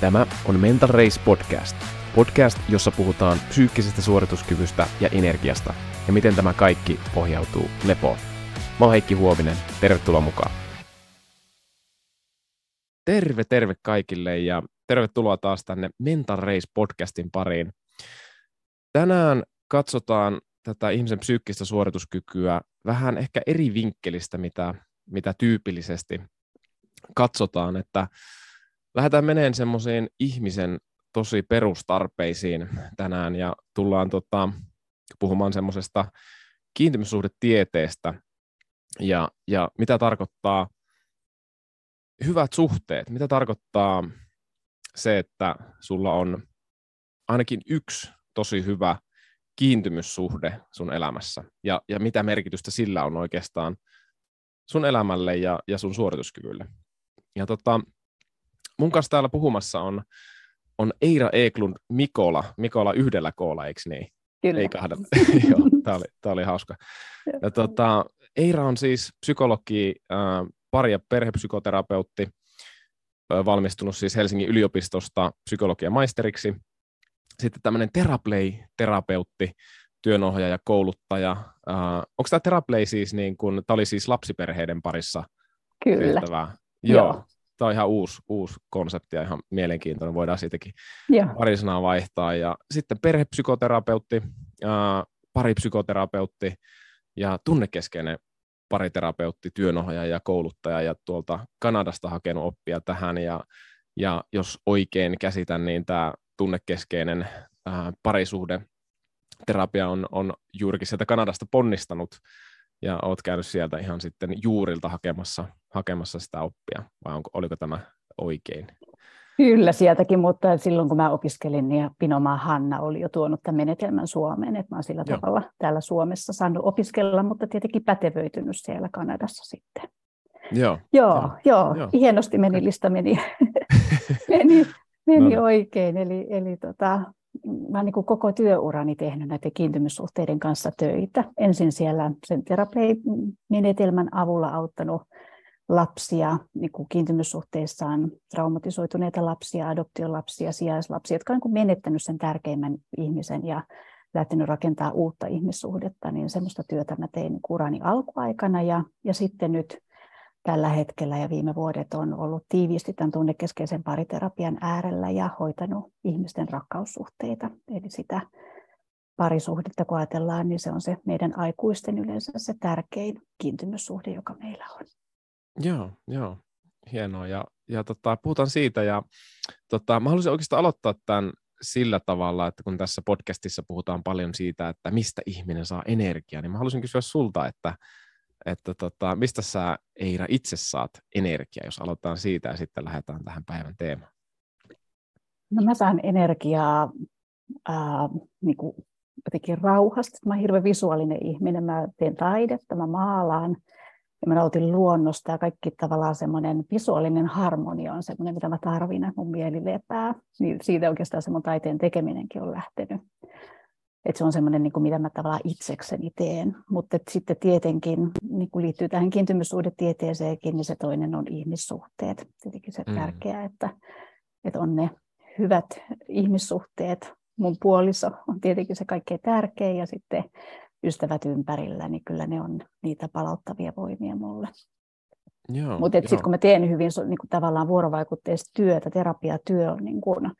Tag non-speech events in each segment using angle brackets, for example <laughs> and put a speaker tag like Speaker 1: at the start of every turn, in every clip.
Speaker 1: Tämä on Mental Race Podcast. Podcast, jossa puhutaan psyykkisestä suorituskyvystä ja energiasta ja miten tämä kaikki pohjautuu lepoon. Mä oon Heikki Huovinen, tervetuloa mukaan. Terve, terve kaikille ja tervetuloa taas tänne Mental Race Podcastin pariin. Tänään katsotaan tätä ihmisen psyykkistä suorituskykyä vähän ehkä eri vinkkelistä, mitä, mitä tyypillisesti katsotaan, että lähdetään meneen semmoisiin ihmisen tosi perustarpeisiin tänään ja tullaan tota, puhumaan semmoisesta kiintymyssuhdetieteestä. Ja, ja mitä tarkoittaa hyvät suhteet, mitä tarkoittaa se, että sulla on ainakin yksi tosi hyvä kiintymyssuhde sun elämässä? Ja, ja mitä merkitystä sillä on oikeastaan sun elämälle ja, ja sun suorituskyvylle. Ja tota, mun kanssa täällä puhumassa on, on Eira Eklund Mikola, Mikola yhdellä koolla, eikö niin?
Speaker 2: Kyllä.
Speaker 1: Ei kahdella. <laughs> Joo, tämä oli, tää oli hauska. Ja tota, Eira on siis psykologi, äh, pari- ja perhepsykoterapeutti, äh, valmistunut siis Helsingin yliopistosta psykologian maisteriksi. Sitten tämmöinen Teraplay-terapeutti, työnohjaaja, kouluttaja. Äh, onko tämä Teraplay siis, niin kun, tämä oli siis lapsiperheiden parissa
Speaker 2: Kyllä.
Speaker 1: tehtävää? Joo. Joo. Tämä on ihan uusi, uusi konsepti ja ihan mielenkiintoinen. Voidaan siitäkin
Speaker 2: Joo.
Speaker 1: pari sanaa vaihtaa. Ja sitten perhepsykoterapeutti, ää, paripsykoterapeutti ja tunnekeskeinen pariterapeutti, työnohjaaja ja kouluttaja ja tuolta Kanadasta hakenut oppia tähän ja, ja jos oikein käsitän, niin tämä tunnekeskeinen ää, parisuhde terapia on, on juurikin sieltä Kanadasta ponnistanut ja olet käynyt sieltä ihan sitten juurilta hakemassa, hakemassa sitä oppia, vai onko, oliko tämä oikein?
Speaker 2: Kyllä sieltäkin, mutta silloin kun mä opiskelin, niin Pinomaa Hanna oli jo tuonut tämän menetelmän Suomeen, että mä olen sillä
Speaker 1: Joo.
Speaker 2: tavalla täällä Suomessa saanut opiskella, mutta tietenkin pätevöitynyt siellä Kanadassa sitten.
Speaker 1: Joo.
Speaker 2: Joo,
Speaker 1: Joo.
Speaker 2: joo,
Speaker 1: Joo.
Speaker 2: hienosti meni, lista meni, <laughs> meni, meni
Speaker 1: No niin.
Speaker 2: oikein. Eli, eli tota, mä oon niin koko työurani tehnyt näiden kiintymyssuhteiden kanssa töitä. Ensin siellä sen teraplay-menetelmän avulla auttanut lapsia niin kuin kiintymyssuhteissaan, traumatisoituneita lapsia, adoptiolapsia, sijaislapsia, jotka on niin menettänyt sen tärkeimmän ihmisen ja lähtenyt rakentaa uutta ihmissuhdetta, niin semmoista työtä mä tein niin urani alkuaikana ja, ja sitten nyt tällä hetkellä ja viime vuodet on ollut tiiviisti tämän tunnekeskeisen pariterapian äärellä ja hoitanut ihmisten rakkaussuhteita. Eli sitä parisuhdetta, kun ajatellaan, niin se on se meidän aikuisten yleensä se tärkein kiintymyssuhde, joka meillä on.
Speaker 1: Joo, joo. Hienoa. Ja, ja tota, puhutaan siitä. Ja, tota, mä haluaisin oikeastaan aloittaa tämän sillä tavalla, että kun tässä podcastissa puhutaan paljon siitä, että mistä ihminen saa energiaa, niin mä haluaisin kysyä sulta, että, että tota, mistä sä Eira itse saat energiaa, jos aloitetaan siitä ja sitten lähdetään tähän päivän teemaan.
Speaker 2: No mä saan energiaa ää, niin kuin jotenkin rauhasta. Mä oon hirveän visuaalinen ihminen. Mä teen taidetta, mä maalaan ja mä nautin luonnosta ja kaikki tavallaan semmoinen visuaalinen harmonia on semmoinen, mitä mä tarvin, että mun mieli lepää. Niin siitä oikeastaan se mun taiteen tekeminenkin on lähtenyt. Et se on semmoinen, niin kuin mitä mä tavallaan itsekseni teen. Mutta sitten tietenkin niin kuin liittyy tähän kiintymyssuhdetieteeseenkin, niin se toinen on ihmissuhteet. Tietenkin se
Speaker 1: Mm.
Speaker 2: tärkeää, että, että on ne hyvät ihmissuhteet. Mun puoliso on tietenkin se kaikkein tärkein ja sitten ystävät ympärillä, niin kyllä ne on niitä palauttavia voimia mulle. Mutta sitten kun mä teen hyvin niin kuin tavallaan vuorovaikutteista työtä, terapiatyö on niin kuin,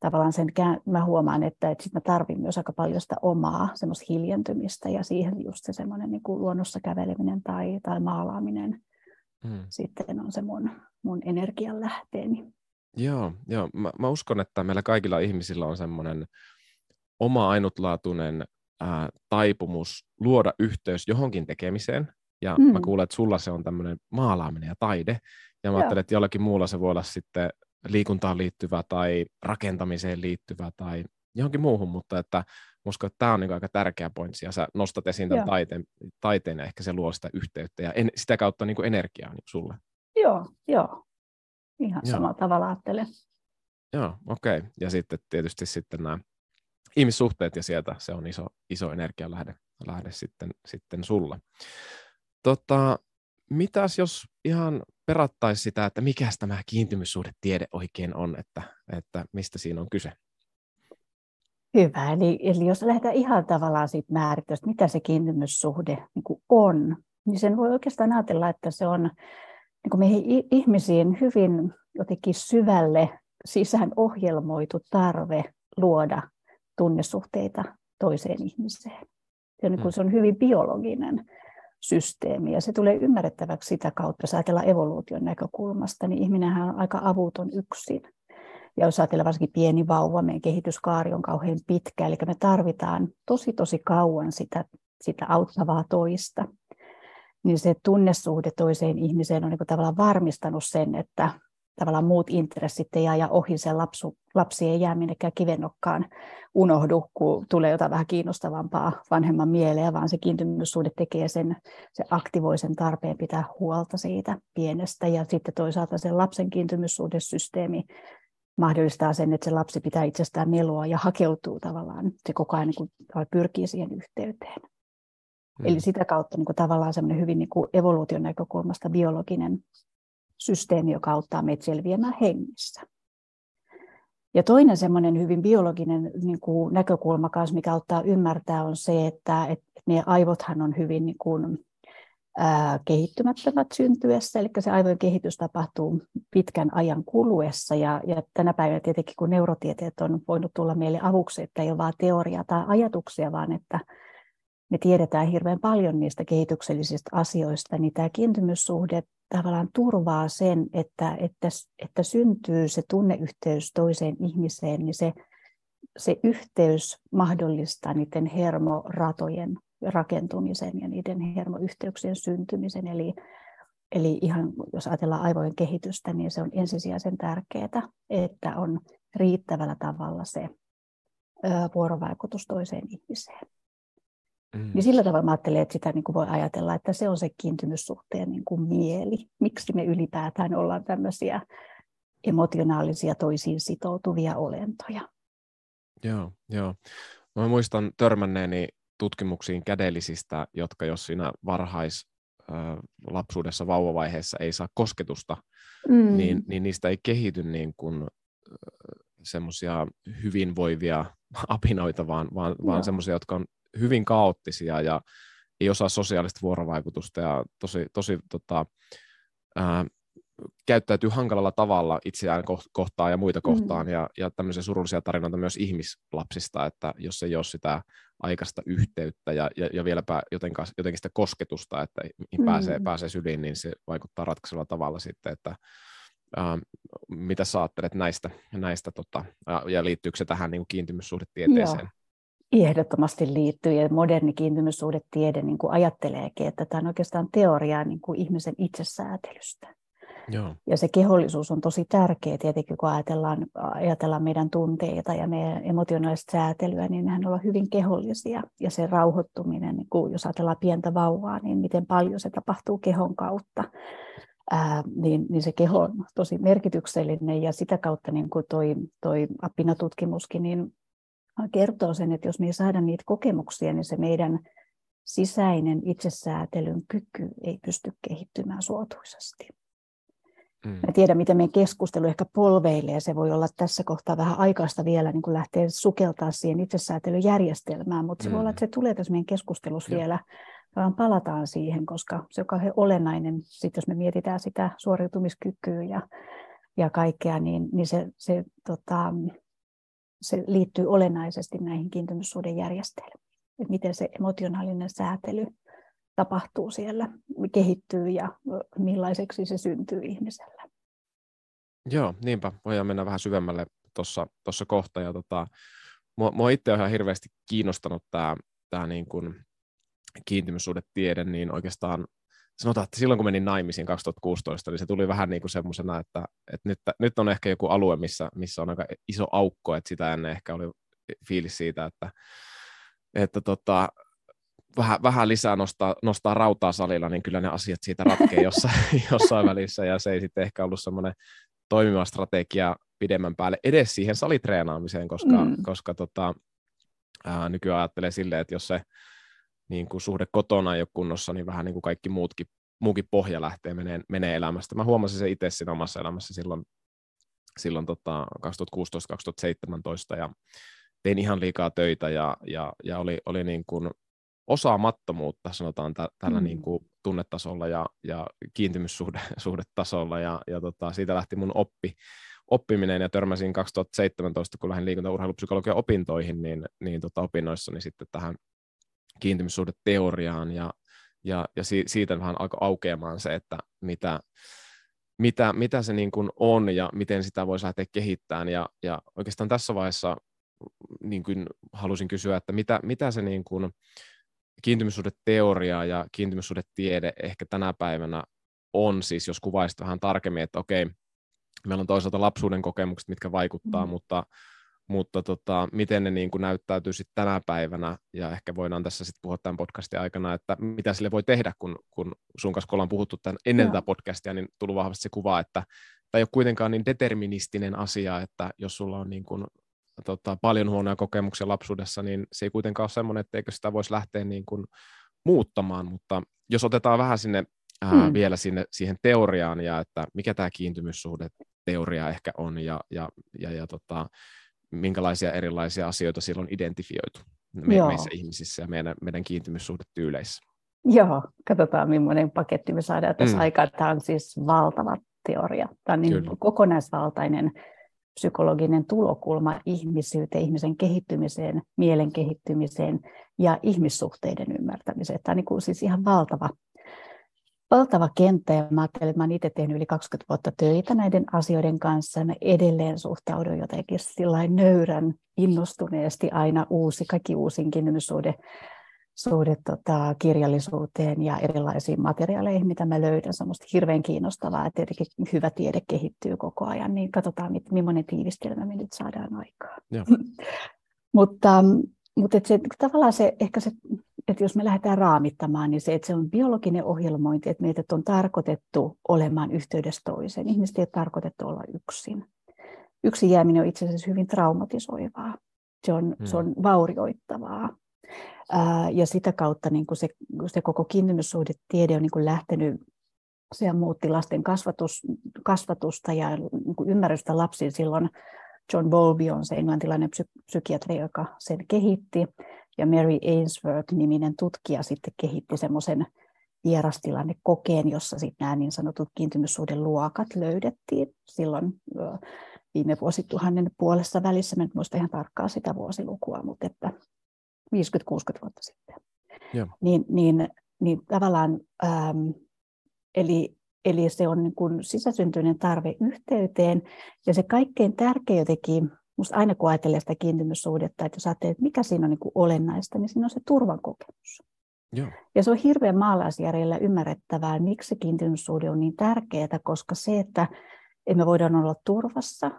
Speaker 2: tavallaan sen, mä huomaan, että, että sit mä tarvin myös aika paljon sitä omaa semmoista hiljentymistä ja siihen just se semmoinen niin kuin luonnossa käveleminen tai, tai maalaaminen
Speaker 1: Mm.
Speaker 2: sitten on se mun, mun energian lähteeni.
Speaker 1: Joo, joo. Mä, mä uskon, että meillä kaikilla ihmisillä on semmoinen oma ainutlaatuinen ää, taipumus luoda yhteys johonkin tekemiseen. Ja mm. mä kuulen, että sulla se on tämmöinen maalaaminen ja taide. Ja mä
Speaker 2: Joo.
Speaker 1: ajattelen, että jollakin muulla se voi olla sitten liikuntaan liittyvä tai rakentamiseen liittyvä tai johonkin muuhun, mutta että uskon, että tämä on niin aika tärkeä pointsi, ja sä nostat esiin tämän
Speaker 2: Joo.
Speaker 1: taiteen, taiteen, ja ehkä se luo sitä yhteyttä ja en, sitä kautta niin energiaa niin sulle.
Speaker 2: Joo, joo. Ihan
Speaker 1: Joo.
Speaker 2: samalla tavalla ajattelen.
Speaker 1: Joo, okei. Okay. Ja sitten tietysti sitten nämä ihmissuhteet ja sieltä se on iso, iso energian lähde, sitten, sitten sulla. Tota, mitäs jos ihan perattaisi sitä, että mikä tämä kiintymyssuhdetiede oikein on, että, että mistä siinä on kyse.
Speaker 2: Hyvä. Eli, eli jos lähdetään ihan tavallaan siitä määrittämään, mitä se kiintymyssuhde niin on, niin sen voi oikeastaan ajatella, että se on niin kuin meihin ihmisiin hyvin jotenkin syvälle sisään ohjelmoitu tarve luoda tunnesuhteita toiseen ihmiseen. Se on, niin kuin, mm. se on hyvin biologinen systeemi ja se tulee ymmärrettäväksi sitä kautta, jos ajatellaan evoluution näkökulmasta, niin ihminenhän on aika avuton yksin. Ja jos ajatellaan varsinkin pieni vauva, meidän kehityskaari on kauhean pitkä, eli me tarvitaan tosi tosi kauan sitä, sitä auttavaa toista. Niin se tunnesuhde toiseen ihmiseen on niin tavallaan varmistanut sen, että tavallaan muut intressit ei aja ohi, se lapsu, lapsi ei jää minnekään kivennokkaan unohdu, kun tulee jotain vähän kiinnostavampaa vanhemman mieleen, vaan se kiintymyssuhde tekee sen, se aktivoi sen tarpeen pitää huolta siitä pienestä, ja sitten toisaalta se lapsen kiintymyssuhdesysteemi mahdollistaa sen, että se lapsi pitää itsestään melua ja hakeutuu tavallaan, se koko ajan niin kuin, pyrkii siihen yhteyteen. Mm. Eli sitä kautta niin kuin, tavallaan semmoinen hyvin niin kuin evoluution näkökulmasta biologinen systeemi, joka auttaa meitä selviämään hengissä. Ja toinen semmoinen hyvin biologinen niin kuin näkökulma kanssa, mikä auttaa ymmärtää, on se, että, että meidän aivothan on hyvin niin kuin, ää, kehittymättömät syntyessä, eli se aivojen kehitys tapahtuu pitkän ajan kuluessa, ja, ja tänä päivänä tietenkin, kun neurotieteet on voinut tulla meille avuksi, että ei ole vain teoria tai ajatuksia, vaan että me tiedetään hirveän paljon niistä kehityksellisistä asioista, niin tämä kiintymyssuhde tavallaan turvaa sen, että, että, että syntyy se tunneyhteys toiseen ihmiseen, niin se, se yhteys mahdollistaa niiden hermoratojen rakentumisen ja niiden hermoyhteyksien syntymisen. Eli, eli ihan jos ajatellaan aivojen kehitystä, niin se on ensisijaisen tärkeää, että on riittävällä tavalla se vuorovaikutus toiseen ihmiseen. Mm. Niin sillä tavalla mä ajattelen, että sitä niin kuin voi ajatella, että se on se kiintymyssuhteen niin kuin mieli. Miksi me ylipäätään ollaan tämmöisiä emotionaalisia toisiin sitoutuvia olentoja.
Speaker 1: Joo, joo. Mä muistan törmänneeni tutkimuksiin kädellisistä, jotka jos siinä varhais lapsuudessa vauvavaiheessa ei saa kosketusta, mm. niin, niin niistä ei kehity niin kuin semmoisia hyvinvoivia <laughs> apinoita, vaan, vaan, vaan semmoisia, jotka on hyvin kaoottisia ja ei osaa sosiaalista vuorovaikutusta ja tosi, tosi tota, ää, käyttäytyy hankalalla tavalla itseään kohtaan ja muita kohtaan, mm. ja, ja tämmöisiä surullisia tarinoita myös ihmislapsista, että jos ei ole sitä aikaista yhteyttä ja, ja, ja vieläpä jotenkin, jotenkin sitä kosketusta, että mm. pääsee, pääsee syliin, niin se vaikuttaa ratkaisevalla tavalla sitten, että ää, mitä sä ajattelet näistä, näistä tota, ja liittyykö se tähän niin kiintymyssuhdetieteeseen? Joo.
Speaker 2: Ehdottomasti liittyy ja moderni kiintymyssuhdetiede niin kuin ajatteleekin, että tämä on oikeastaan teoriaa niin kuin ihmisen itsesäätelystä. Joo. Ja se kehollisuus on tosi tärkeä tietenkin, kun ajatellaan, ajatellaan meidän tunteita ja meidän emotionaalista säätelyä, niin nehän ovat hyvin kehollisia. Ja se rauhoittuminen, niin kun jos ajatellaan pientä vauvaa, niin miten paljon se tapahtuu kehon kautta. Ää, niin, niin se keho on tosi merkityksellinen ja sitä kautta niin kuin toi, toi Appina-tutkimuskin niin kertoo sen, että jos me ei saada niitä kokemuksia, niin se meidän sisäinen itsesäätelyn kyky ei pysty kehittymään suotuisasti. Mm. Mä tiedän, miten meidän keskustelu ehkä polveilee. Se voi olla tässä kohtaa vähän aikaista vielä niin kuin lähteä sukeltaa siihen itsesäätelyjärjestelmään, mutta se mm. voi olla, että se tulee tässä meidän keskustelussa Joo. vielä. Vaan palataan siihen, koska se on kauhean olennainen, sit jos me mietitään sitä suoriutumiskykyä ja, ja kaikkea, niin, niin se, se, tota, se liittyy olennaisesti näihin kiintymyssuuden järjestelmiin. Että miten se emotionaalinen säätely tapahtuu siellä, kehittyy ja millaiseksi se syntyy ihmisellä.
Speaker 1: Joo, niinpä. Voidaan mennä vähän syvemmälle tuossa kohta. Ja tota, mua, mua itse on ihan hirveästi kiinnostanut tämä tää niin kiintymyssuhdetiede, niin oikeastaan sanotaan, että silloin kun menin naimisiin 2016, niin se tuli vähän niin kuin semmoisena, että, että nyt, nyt on ehkä joku alue, missä, missä on aika iso aukko, että sitä ennen ehkä oli fiilis siitä, että, että tota, vähän, vähän lisää nostaa, nostaa rautaa salilla, niin kyllä ne asiat siitä ratkee <laughs> jossain, jossain välissä, ja se ei sitten ehkä ollut semmoinen toimiva strategia pidemmän päälle edes siihen salitreenaamiseen, koska, mm. koska tota, ää, nykyään ajattelee silleen, että jos se niin kuin suhde kotona ei ole kunnossa, niin vähän niin kuin kaikki muutkin muukin pohja lähtee menee, menee elämästä. Mä huomasin se itse siinä omassa elämässä silloin, silloin tota 2016-2017 ja tein ihan liikaa töitä ja, ja, ja oli, oli niin kuin osaamattomuutta, sanotaan tä, tällä mm. niin kuin tunnetasolla ja, ja kiintymyssuhdetasolla <laughs> ja, ja tota, siitä lähti mun oppi, oppiminen ja törmäsin 2017, kun lähdin liikunta- urheilupsykologian opintoihin, niin, niin tota opinnoissani sitten tähän kiintymyssuhdeteoriaan ja, ja, ja si, siitä vähän alkoi aukeamaan se, että mitä, mitä, mitä se niin kuin on ja miten sitä voisi lähteä kehittämään ja, ja oikeastaan tässä vaiheessa niin kuin halusin kysyä, että mitä, mitä se niin kuin kiintymyssuhdeteoria ja kiintymyssuhdetiede ehkä tänä päivänä on, siis jos kuvaisit vähän tarkemmin, että okei, meillä on toisaalta lapsuuden kokemukset, mitkä vaikuttaa, mm. mutta, mutta tota, miten ne niin kuin näyttäytyy sitten tänä päivänä, ja ehkä voidaan tässä sitten puhua tämän podcastin aikana, että mitä sille voi tehdä, kun, kun sun kanssa kun ollaan puhuttu tämän ennen tätä podcastia, niin tullut vahvasti se kuva, että tämä ei ole kuitenkaan niin deterministinen asia, että jos sulla on niin kuin, tota, paljon huonoja kokemuksia lapsuudessa, niin se ei kuitenkaan ole semmoinen, että eikö sitä voisi lähteä niin kuin muuttamaan, mutta jos otetaan vähän sinne ää, mm. vielä sinne, siihen teoriaan ja että mikä tämä kiintymyssuhde teoria ehkä on ja, ja, ja, ja tota, minkälaisia erilaisia asioita silloin identifioitu me, meissä ihmisissä ja meidän, meidän kiintymyssuhdetyyleissä.
Speaker 2: Joo, katsotaan millainen paketti me saadaan tässä mm. aikaa. Tämä on siis valtava teoria. Tämä on niin kokonaisvaltainen psykologinen tulokulma ihmisyyteen, ihmisen kehittymiseen, mielen kehittymiseen ja ihmissuhteiden ymmärtämiseen. Tämä on niin kuin siis ihan valtava valtava kenttä ja mä ajattelin, että mä olen itse tehnyt yli 20 vuotta töitä näiden asioiden kanssa ja mä edelleen suhtaudun jotenkin sillä nöyrän innostuneesti aina uusi, kaikki uusinkin suhde, suhde tota, kirjallisuuteen ja erilaisiin materiaaleihin, mitä mä löydän. Se on musta hirveän kiinnostavaa, että tietenkin hyvä tiede kehittyy koko ajan, niin katsotaan, millainen tiivistelmä me nyt saadaan aikaan. <laughs> mutta mutta se, tavallaan se, ehkä se että jos me lähdetään raamittamaan, niin se, että se on biologinen ohjelmointi, että meidät on tarkoitettu olemaan yhteydessä toiseen. Ihmiset ei ole tarkoitettu olla yksin. Yksin jääminen on itse asiassa hyvin traumatisoivaa. Se on, hmm. se on vaurioittavaa. Ää, ja sitä kautta niin kuin se, se koko kiintymyssuhdetiede on niin kuin lähtenyt se muutti lasten kasvatus, kasvatusta ja niin kuin ymmärrystä lapsiin silloin. John Bowlby on se englantilainen psy- psykiatri, joka sen kehitti. Ja Mary Ainsworth-niminen tutkija sitten kehitti semmoisen kokeen, jossa sitten nämä niin sanotut kiintymyssuhdeluokat löydettiin silloin viime vuosituhannen puolessa välissä. Mä en muista ihan tarkkaan sitä vuosilukua, mutta että 50-60 vuotta sitten. Yeah. Niin, niin, niin tavallaan, ähm, eli, eli se on niin kuin sisäsyntyinen tarve yhteyteen, ja se kaikkein tärkein jotenkin Musta aina kun ajattelee sitä kiintymyssuhdetta, että jos ajattelee, että mikä siinä on niin olennaista, niin siinä on se turvan kokemus. Joo. Ja se on hirveän maalaisjärjellä ymmärrettävää, miksi se kiintymyssuhde on niin tärkeää, koska se, että me voidaan olla turvassa,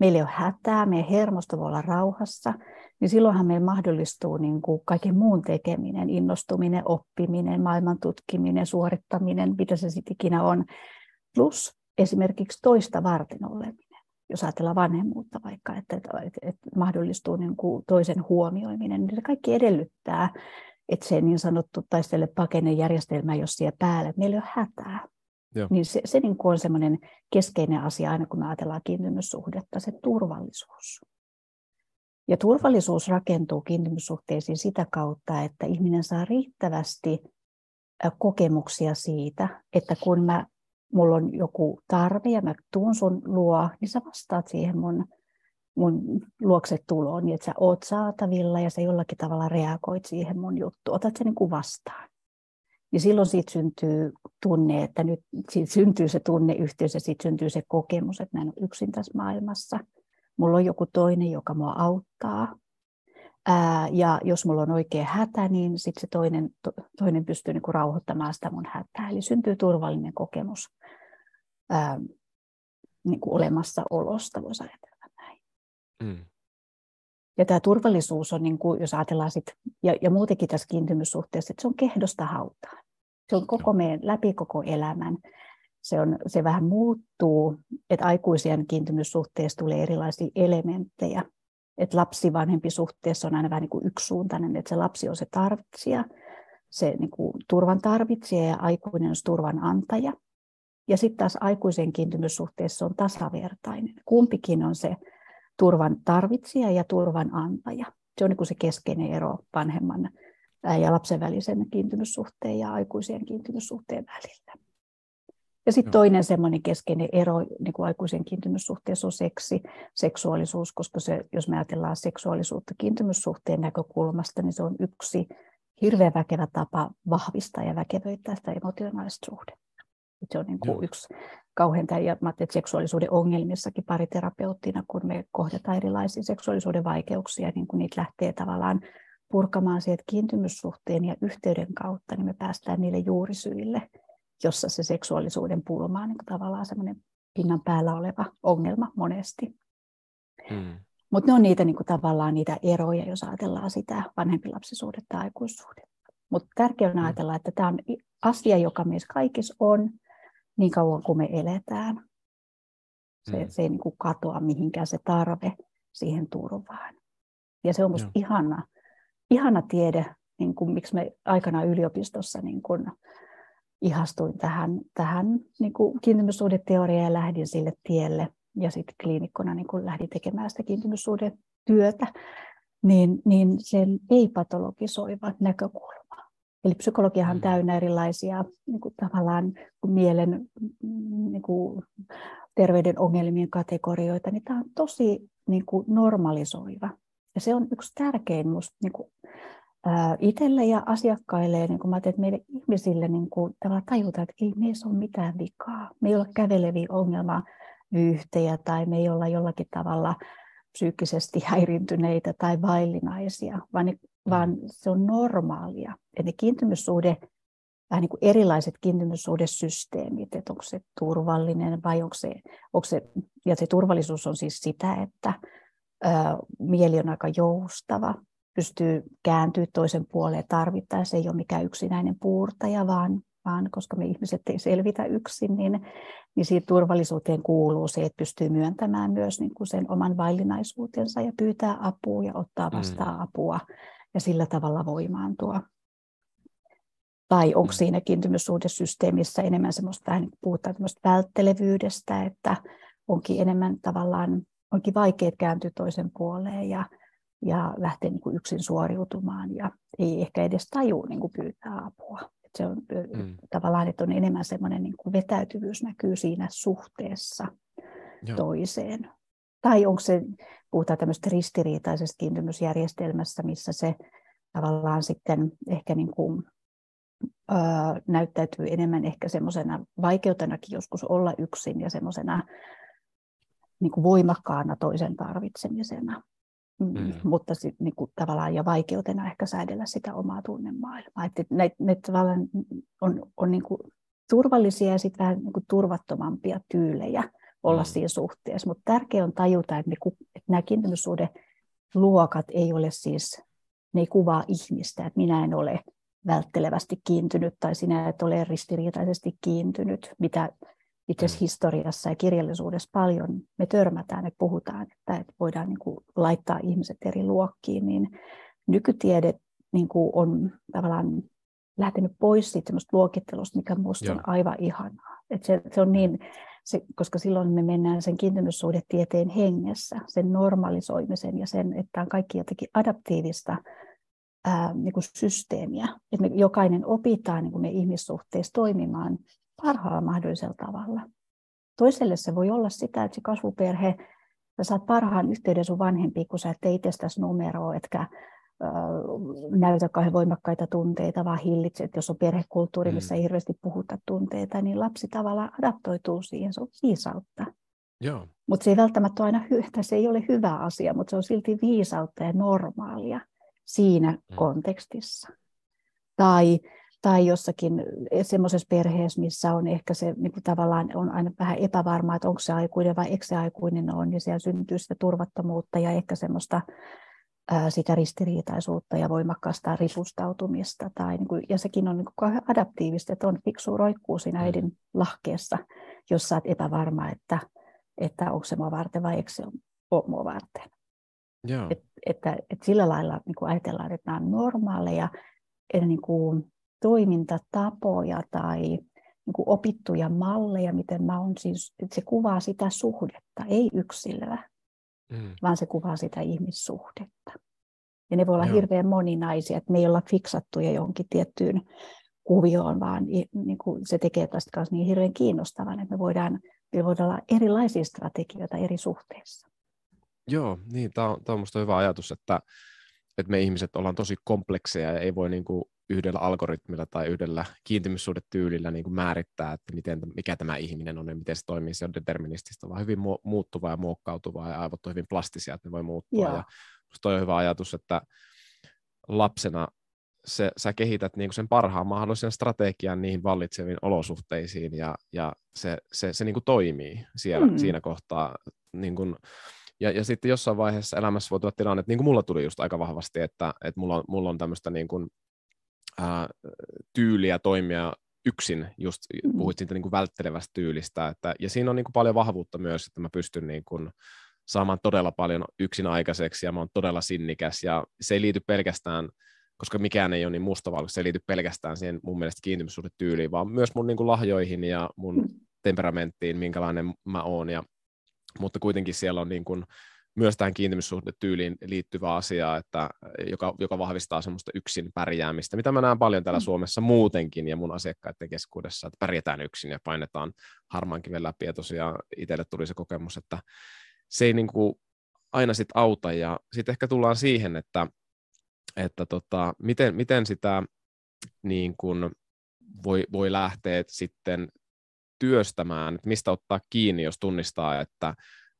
Speaker 2: meillä ei ole hätää, meidän hermosto voi olla rauhassa, niin silloinhan meillä mahdollistuu niin kuin kaiken muun tekeminen, innostuminen, oppiminen, maailman tutkiminen, suorittaminen, mitä se sitten ikinä on, plus esimerkiksi toista varten oleminen jos ajatellaan vanhemmuutta vaikka, että, että, että mahdollistuu niin kuin toisen huomioiminen, niin se kaikki edellyttää, että se niin sanottu taistele pakene järjestelmä, jos siellä päällä, että meillä ei ole hätää. Joo. Niin se, se niin kuin on semmoinen keskeinen asia aina, kun me ajatellaan kiintymyssuhdetta, se turvallisuus. Ja turvallisuus rakentuu kiintymyssuhteisiin sitä kautta, että ihminen saa riittävästi kokemuksia siitä, että kun mä mulla on joku tarve ja mä tuun sun luo, niin sä vastaat siihen mun, mun luokse tuloon, niin että sä oot saatavilla ja sä jollakin tavalla reagoit siihen mun juttuun. Otat sen niin vastaan. Ja silloin siitä syntyy tunne, että nyt siitä syntyy se tunneyhteys ja siitä syntyy se kokemus, että mä en ole yksin tässä maailmassa. Mulla on joku toinen, joka mua auttaa. Ää, ja jos mulla on oikea hätä, niin sitten se toinen, to, toinen pystyy niinku rauhoittamaan sitä mun hätää. Eli syntyy turvallinen kokemus ää, niinku olemassaolosta, voisi ajatella näin. Mm. Ja tämä turvallisuus on, niin kuin, jos ajatellaan sit, ja, ja muutenkin tässä kiintymyssuhteessa, että se on kehdosta hautaan. Se on koko meidän, läpi koko elämän. Se, on, se vähän muuttuu, että aikuisien kiintymyssuhteessa tulee erilaisia elementtejä, että lapsi-vanhempi suhteessa on aina vähän niin kuin yksisuuntainen, että se lapsi on se tarvitsija, se niin kuin, turvan tarvitsija ja aikuinen on turvan antaja. Ja sitten taas aikuisen kiintymyssuhteessa on tasavertainen. Kumpikin on se turvan tarvitsija ja turvan antaja. Se on niin kuin se keskeinen ero vanhemman ja lapsen välisen kiintymyssuhteen ja aikuisen kiintymyssuhteen välillä. Ja sitten toinen semmoinen keskeinen ero niin kuin aikuisen kiintymyssuhteessa on seksi, seksuaalisuus, koska se, jos me ajatellaan seksuaalisuutta kiintymyssuhteen näkökulmasta, niin se on yksi hirveän väkevä tapa vahvistaa ja väkevöittää sitä emotionaalista suhdetta. Se on niin kuin yksi kauhean ja mä että seksuaalisuuden ongelmissakin pariterapeuttina, kun me kohdataan erilaisia seksuaalisuuden vaikeuksia, niin kun niitä lähtee tavallaan purkamaan sieltä kiintymyssuhteen ja yhteyden kautta, niin me päästään niille juurisyille, jossa se seksuaalisuuden pulma on niin tavallaan semmoinen pinnan päällä oleva ongelma monesti. Hmm. Mutta ne on niitä niin kuin, tavallaan niitä eroja, jos ajatellaan sitä vanhempilapsisuudetta ja aikuissuhdetta. Mutta tärkeää on hmm. ajatella, että tämä on asia, joka meissä kaikissa on niin kauan kuin me eletään. Se, hmm. se ei niin kuin katoa mihinkään se tarve siihen turvaan. Ja se on minusta ihana, ihana tiede, niin kuin, miksi me aikana yliopistossa niin kuin, ihastuin tähän, tähän niin kuin kiintymyssuhdeteoriaan ja lähdin sille tielle. Ja sitten kliinikkona niin kuin lähdin tekemään sitä kiintymyssuhdetyötä, niin, niin sen ei-patologisoiva näkökulma. Eli psykologiahan mm. täynnä erilaisia niin kuin tavallaan mielen niin kuin terveyden ongelmien kategorioita, niin tämä on tosi niin kuin normalisoiva. Ja se on yksi tärkein musta, niin kuin itselle ja asiakkaille, niin kuin mä että meille ihmisille niin kuin, tajuta, että ei meissä ole mitään vikaa. Me ei olla käveleviä ongelmavyyhtejä tai me ei olla jollakin tavalla psyykkisesti häirintyneitä tai vaillinaisia, vaan, ne, mm. Vaan se on normaalia. Että ne kiintymyssuhde, vähän niin kuin erilaiset kiintymyssuhdesysteemit, että onko se turvallinen vai onko se, onko se, ja se turvallisuus on siis sitä, että ää, mieli on aika joustava, pystyy kääntyä toisen puoleen tarvittaessa, ei ole mikään yksinäinen puurtaja, vaan, vaan koska me ihmiset ei selvitä yksin, niin, niin siitä turvallisuuteen kuuluu se, että pystyy myöntämään myös niin kuin sen oman vaillinaisuutensa ja pyytää apua ja ottaa mm. vastaan mm. apua ja sillä tavalla voimaantua. Tai onko mm. siinä kiintymyssuhdesysteemissä enemmän semmoista, vähän niin puhutaan välttelevyydestä, että onkin enemmän tavallaan, onkin vaikea kääntyä toisen puoleen ja ja lähtee niin kuin yksin suoriutumaan ja ei ehkä edes taju niin kuin pyytää apua. Et se on mm. tavallaan, että on enemmän semmoinen niin kuin vetäytyvyys näkyy siinä suhteessa Joo. toiseen. Tai onko se, puhutaan tämmöistä ristiriitaisesta kiintymysjärjestelmässä, missä se tavallaan sitten ehkä niin kuin, ö, näyttäytyy enemmän ehkä semmoisena vaikeutenakin joskus olla yksin ja semmoisena niin kuin voimakkaana toisen tarvitsemisena. Mm. mm. mutta sit, niin kuin, tavallaan ja vaikeutena ehkä säädellä sitä omaa tunnemaailmaa. Että ne, ne tavallaan on, on niin kuin turvallisia ja sitten vähän niin kuin turvattomampia tyylejä olla mm. siinä suhteessa, mutta tärkeää on tajuta, että, ne, että nämä kiintymyssuhde luokat ei ole siis, ne ei kuvaa ihmistä, että minä en ole välttelevästi kiintynyt tai sinä et ole ristiriitaisesti kiintynyt, mitä itse asiassa mm. historiassa ja kirjallisuudessa paljon me törmätään, että puhutaan, että, että voidaan niin kuin laittaa ihmiset eri luokkiin, niin nykytiede niin kuin on tavallaan lähtenyt pois siitä luokittelusta, mikä minusta on aivan ihanaa. Että se, se on niin, se, koska silloin me mennään sen kiintymyssuhdetieteen hengessä, sen normalisoimisen ja sen, että on kaikki jotenkin adaptiivista ää, niin kuin systeemiä. Että me jokainen opitaan niin kuin me ihmissuhteissa toimimaan parhaalla mahdollisella tavalla. Toiselle se voi olla sitä, että se kasvuperhe, sä saat parhaan yhteyden sun vanhempiin, kun sä et itsestäsi numeroa, etkä näytä kauhean voimakkaita tunteita, vaan hillitset. Jos on perhekulttuuri, missä mm. ei hirveästi puhuta tunteita, niin lapsi tavallaan adaptoituu siihen, se on viisautta. Mutta se ei välttämättä ole aina hy- se ei ole hyvä asia, mutta se on silti viisautta ja normaalia siinä mm. kontekstissa. Tai tai jossakin semmoisessa perheessä, missä on ehkä se niin kuin tavallaan on aina vähän epävarmaa, että onko se aikuinen vai eikö se aikuinen on, niin siellä syntyy sitä turvattomuutta ja ehkä semmoista sitä ristiriitaisuutta ja voimakkaasta ripustautumista. Tai, niin kuin, ja sekin on niin kuin adaptiivista, että on fiksu roikkuu siinä mm. äidin lahkeessa, jos sä oot epävarma, että, että onko se mua varten vai eikö se ole mua varten.
Speaker 1: Joo.
Speaker 2: Et, että, että sillä lailla niin kuin ajatellaan, että nämä on normaaleja, niin kuin, toimintatapoja tai niin kuin opittuja malleja, miten mä on siis, että se kuvaa sitä suhdetta, ei yksilöä, mm. vaan se kuvaa sitä ihmissuhdetta. Ja ne voi olla Joo. hirveän moninaisia, että me ei olla fiksattuja johonkin tiettyyn kuvioon, vaan niin kuin se tekee tästä kanssa niin hirveän kiinnostavan, että me voidaan, me voidaan olla erilaisia strategioita eri suhteissa.
Speaker 1: Joo, niin, tämä on, tämä on minusta hyvä ajatus, että, että me ihmiset ollaan tosi komplekseja ja ei voi niin kuin yhdellä algoritmilla tai yhdellä kiintymyssuhdetyylillä niin kuin määrittää, että miten, mikä tämä ihminen on ja miten se toimii. Se on deterministista, vaan hyvin muuttuvaa ja muokkautuvaa ja aivot on hyvin plastisia, että ne voi muuttua. Joo. Ja toi on hyvä ajatus, että lapsena se, sä kehität niin kuin sen parhaan mahdollisen strategian niihin vallitseviin olosuhteisiin ja, ja se, se, se niin kuin toimii siellä, mm. siinä kohtaa. Niin kuin, ja, ja sitten jossain vaiheessa elämässä voi tulla tilanne, että niin kuin mulla tuli just aika vahvasti, että, että mulla, on, mulla on tämmöistä niin kuin, ää, tyyliä toimia yksin, just mm. puhuit siitä niin kuin välttelevästä tyylistä, että, ja siinä on niin kuin paljon vahvuutta myös, että mä pystyn niin kuin, saamaan todella paljon yksin aikaiseksi ja mä oon todella sinnikäs ja se ei liity pelkästään, koska mikään ei ole niin mustavalkoista, se ei liity pelkästään siihen mun mielestä kiintymyssuhdetyyliin, vaan myös mun niin kuin lahjoihin ja mun mm. temperamenttiin, minkälainen mä oon ja mutta kuitenkin siellä on niin kuin myös tähän kiintymyssuhdetyyliin liittyvä asia, että, joka, joka vahvistaa semmoista yksin pärjäämistä, mitä mä näen paljon täällä mm. Suomessa muutenkin ja mun asiakkaiden keskuudessa, että pärjätään yksin ja painetaan harmaan kiven läpi. Ja tosiaan itselle tuli se kokemus, että se ei niin kuin aina sit auta. Ja sitten ehkä tullaan siihen, että, että tota, miten, miten sitä niin kuin voi, voi lähteä sitten työstämään, että mistä ottaa kiinni, jos tunnistaa, että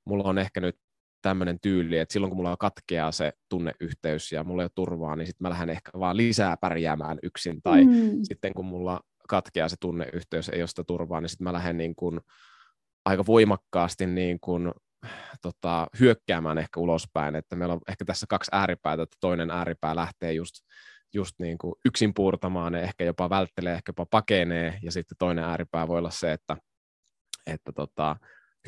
Speaker 1: mulla on ehkä nyt tämmöinen tyyli, että silloin kun mulla katkeaa se tunneyhteys ja mulla ei ole turvaa, niin sitten mä lähden ehkä vaan lisää pärjäämään yksin, tai mm. sitten kun mulla katkeaa se tunneyhteys, ei ole sitä turvaa, niin sitten mä lähden niin kuin aika voimakkaasti niin kuin, tota, hyökkäämään ehkä ulospäin, että meillä on ehkä tässä kaksi ääripäätä, että toinen ääripää lähtee just, just niin kuin yksin puurtamaan ja ehkä jopa välttelee, ehkä jopa pakenee, ja sitten toinen ääripää voi olla se, että, että tota,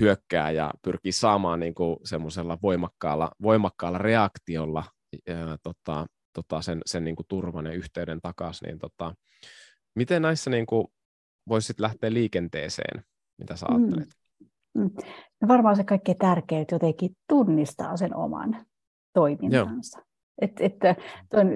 Speaker 1: hyökkää ja pyrkii saamaan niin kuin semmoisella voimakkaalla, voimakkaalla reaktiolla ää, tota, tota sen, sen niin kuin turvan ja yhteyden takaisin, niin tota, miten näissä niin kuin voisit lähteä liikenteeseen, mitä sä ajattelet? Mm.
Speaker 2: Mm. No varmaan se kaikkein tärkein jotenkin tunnistaa sen oman toimintansa. Joo. Et, että on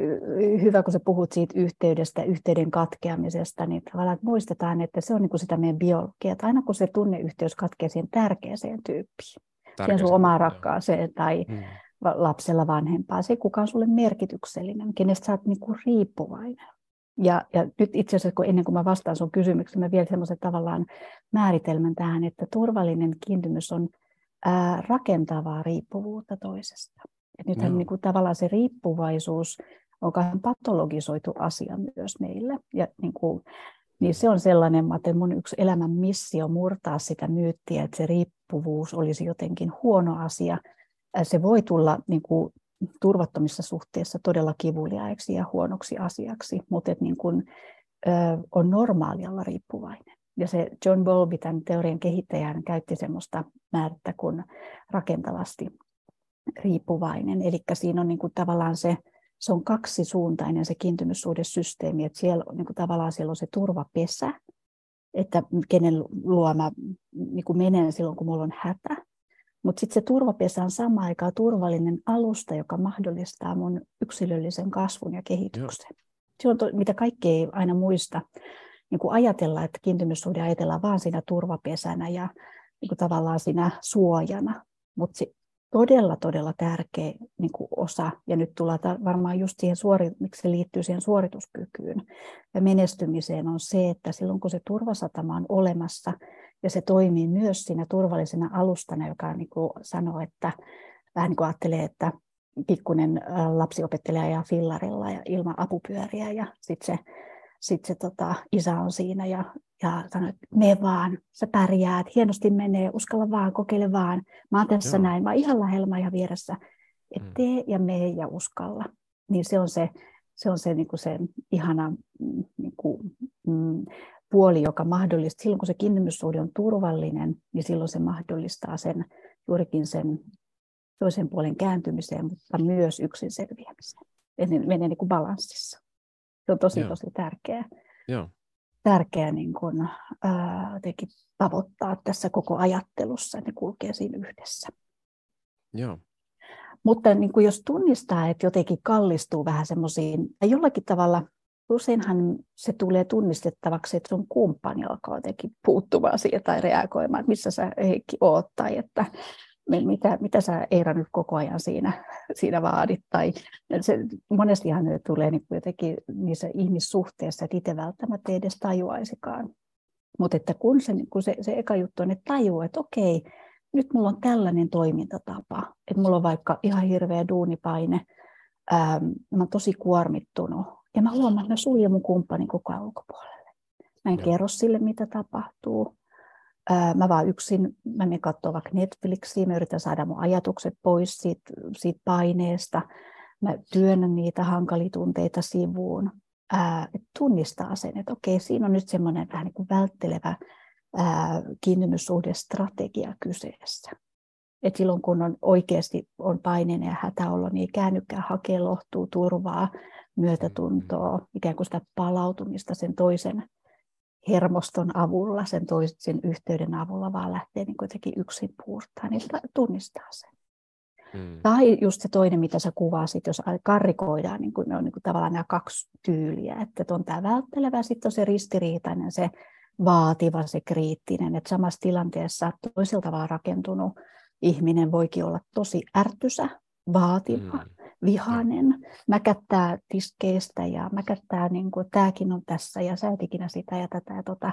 Speaker 2: hyvä, kun sä puhut siitä yhteydestä, yhteyden katkeamisesta, niin tavallaan että muistetaan, että se on niin kuin sitä meidän biologiaa, että aina kun se tunneyhteys katkeaa siihen tärkeäseen tyyppiin, siihen sun omaan rakkaaseen tai hmm. lapsella vanhempaa, se kuka on sulle merkityksellinen, kenestä sä oot niin kuin riippuvainen. Ja, ja nyt itse asiassa, kun ennen kuin mä vastaan sun kysymykseen, mä vielä semmoisen tavallaan määritelmän tähän, että turvallinen kiintymys on ää, rakentavaa riippuvuutta toisesta. Et nythän no. niin kuin, tavallaan se riippuvaisuus on patologisoitu asia myös meille. Ja niin kuin, niin se on sellainen, että mun yksi elämän missio murtaa sitä myyttiä, että se riippuvuus olisi jotenkin huono asia. Se voi tulla niin kuin, turvattomissa suhteissa todella kivuliaiksi ja huonoksi asiaksi, mutta että niin kuin, ö, on normaali olla riippuvainen. Ja se John Bowlby, tämän teorian kehittäjän, käytti semmoista määrättä kuin rakentavasti riippuvainen. Eli siinä on niin kuin tavallaan se, se on kaksisuuntainen se kiintymyssuhdesysteemi, että siellä on niin kuin tavallaan siellä on se turvapesä, että kenen luo mä niin kuin menen silloin, kun mulla on hätä. Mutta sitten se turvapesä on sama aikaa turvallinen alusta, joka mahdollistaa mun yksilöllisen kasvun ja kehityksen. Joo. Se on to, mitä kaikki ei aina muista niin kuin ajatella, että kiintymyssuhde ajatellaan vain siinä turvapesänä ja niin kuin tavallaan siinä suojana. Mutta todella, todella tärkeä niin kuin osa, ja nyt tullaan varmaan just siihen, suori, miksi se liittyy siihen suorituskykyyn ja menestymiseen, on se, että silloin kun se turvasatama on olemassa, ja se toimii myös siinä turvallisena alustana, joka niin kuin sanoo, että vähän niin kuin ajattelee, että pikkuinen lapsi opettelee ja fillarilla ja ilman apupyöriä, ja sitten se sitten se tota, isä on siinä ja, ja sanoo, että me vaan, sä pärjäät, hienosti menee, uskalla vaan, kokeile vaan. Mä oon tässä Joo. näin, mä oon ihan lähellä, mä ihan vieressä. että mm. tee ja mene ja uskalla. Niin se on se, se, on se, niin kuin se ihana mm, niin kuin, mm, puoli, joka mahdollistaa, silloin kun se kiintymyssuhde on turvallinen, niin silloin se mahdollistaa sen juurikin sen toisen puolen kääntymiseen, mutta myös yksin selviämiseen. Eli menee niin kuin balanssissa. Se on tosi, Joo. tosi tärkeää.
Speaker 1: Joo.
Speaker 2: Tärkeä niin kuin, ää, tavoittaa tässä koko ajattelussa, että ne kulkee siinä yhdessä.
Speaker 1: Joo.
Speaker 2: Mutta niin kuin jos tunnistaa, että jotenkin kallistuu vähän semmoisiin, tai jollakin tavalla, useinhan se tulee tunnistettavaksi, että sun kumppani alkaa jotenkin puuttumaan siihen tai reagoimaan, että missä sä Heikki oot, tai että mitä, mitä sä Eira nyt koko ajan siinä, siinä vaadit. Tai se, monestihan ne tulee niin kuin jotenkin niissä ihmissuhteissa, että itse välttämättä ei edes tajuaisikaan. Mutta että kun se, kun se, se eka juttu on, että tajuu, että okei, nyt mulla on tällainen toimintatapa, että mulla on vaikka ihan hirveä duunipaine, ää, mä oon tosi kuormittunut, ja mä huomaan, että mä suljen mun kumppanin koko ajan ulkopuolelle. Mä en Joo. kerro sille, mitä tapahtuu. Ää, mä vaan yksin, mä menen katsoa vaikka Netflixiä, mä yritän saada mun ajatukset pois siitä, siitä paineesta. Mä työnnän niitä hankalia tunteita sivuun. Ää, tunnistaa sen, että okei, siinä on nyt semmoinen vähän niin kuin välttelevä kiintymyssuhdestrategia kyseessä. Et silloin kun on oikeasti on paineinen ja hätäolo, niin ei käännykään hakea lohtua, turvaa, myötätuntoa, ikään kuin sitä palautumista sen toisen hermoston avulla, sen toisen yhteyden avulla, vaan lähtee niin kuitenkin yksin puurtaa, niin tunnistaa sen. Hmm. Tai just se toinen, mitä sä kuvasit, jos karrikoidaan, niin kuin ne on niin kuin tavallaan nämä kaksi tyyliä, että on tämä välttelevä, sitten on se ristiriitainen, se vaativa, se kriittinen, että samassa tilanteessa toiselta vaan rakentunut ihminen voikin olla tosi ärtysä, vaativa, mm. Vihainen, mäkättää tiskeistä ja mäkättää, niin kuin, tämäkin on tässä ja sä et ikinä sitä ja tätä ja tota,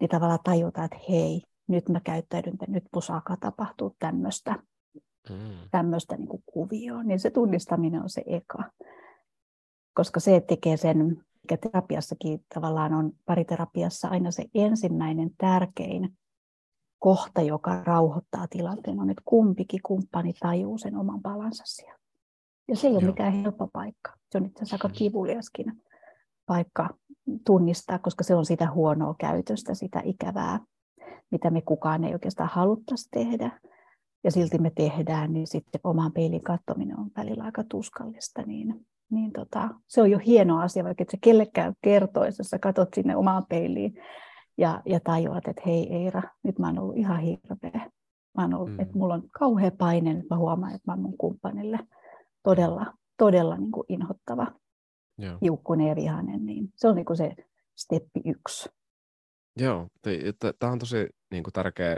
Speaker 2: niin tavallaan tajuta, että hei, nyt mä käyttäydyn, nyt pusaakaan tapahtuu tämmöistä, mm. tämmöistä niin kuvioa, niin se tunnistaminen on se eka. Koska se tekee sen mikä terapiassakin tavallaan on pariterapiassa aina se ensimmäinen tärkein kohta, joka rauhoittaa tilanteen, on, että kumpikin kumppani tajuu sen oman palansa siellä. Ja se ei ole Joo. mikään helppo paikka. Se on itse asiassa aika kivuliaskin paikka tunnistaa, koska se on sitä huonoa käytöstä, sitä ikävää, mitä me kukaan ei oikeastaan haluttaisi tehdä. Ja silti me tehdään, niin sitten omaan peilin katsominen on välillä aika tuskallista. Niin niin tota, se on jo hieno asia, vaikka et se kellekään kertoisi, jos sä katsot sinne omaan peiliin ja, ja tajuat, että hei Eira, nyt mä oon ollut ihan hirveä. Mä oon ollut, mm. että mulla on kauhea paine, että mä huomaan, että mä oon mun kumppanille todella, todella niin kuin inhottava, Joo. hiukkunen ja vihainen. Niin se on niin kuin se steppi yksi.
Speaker 1: Joo, tämä on tosi niin kuin tärkeä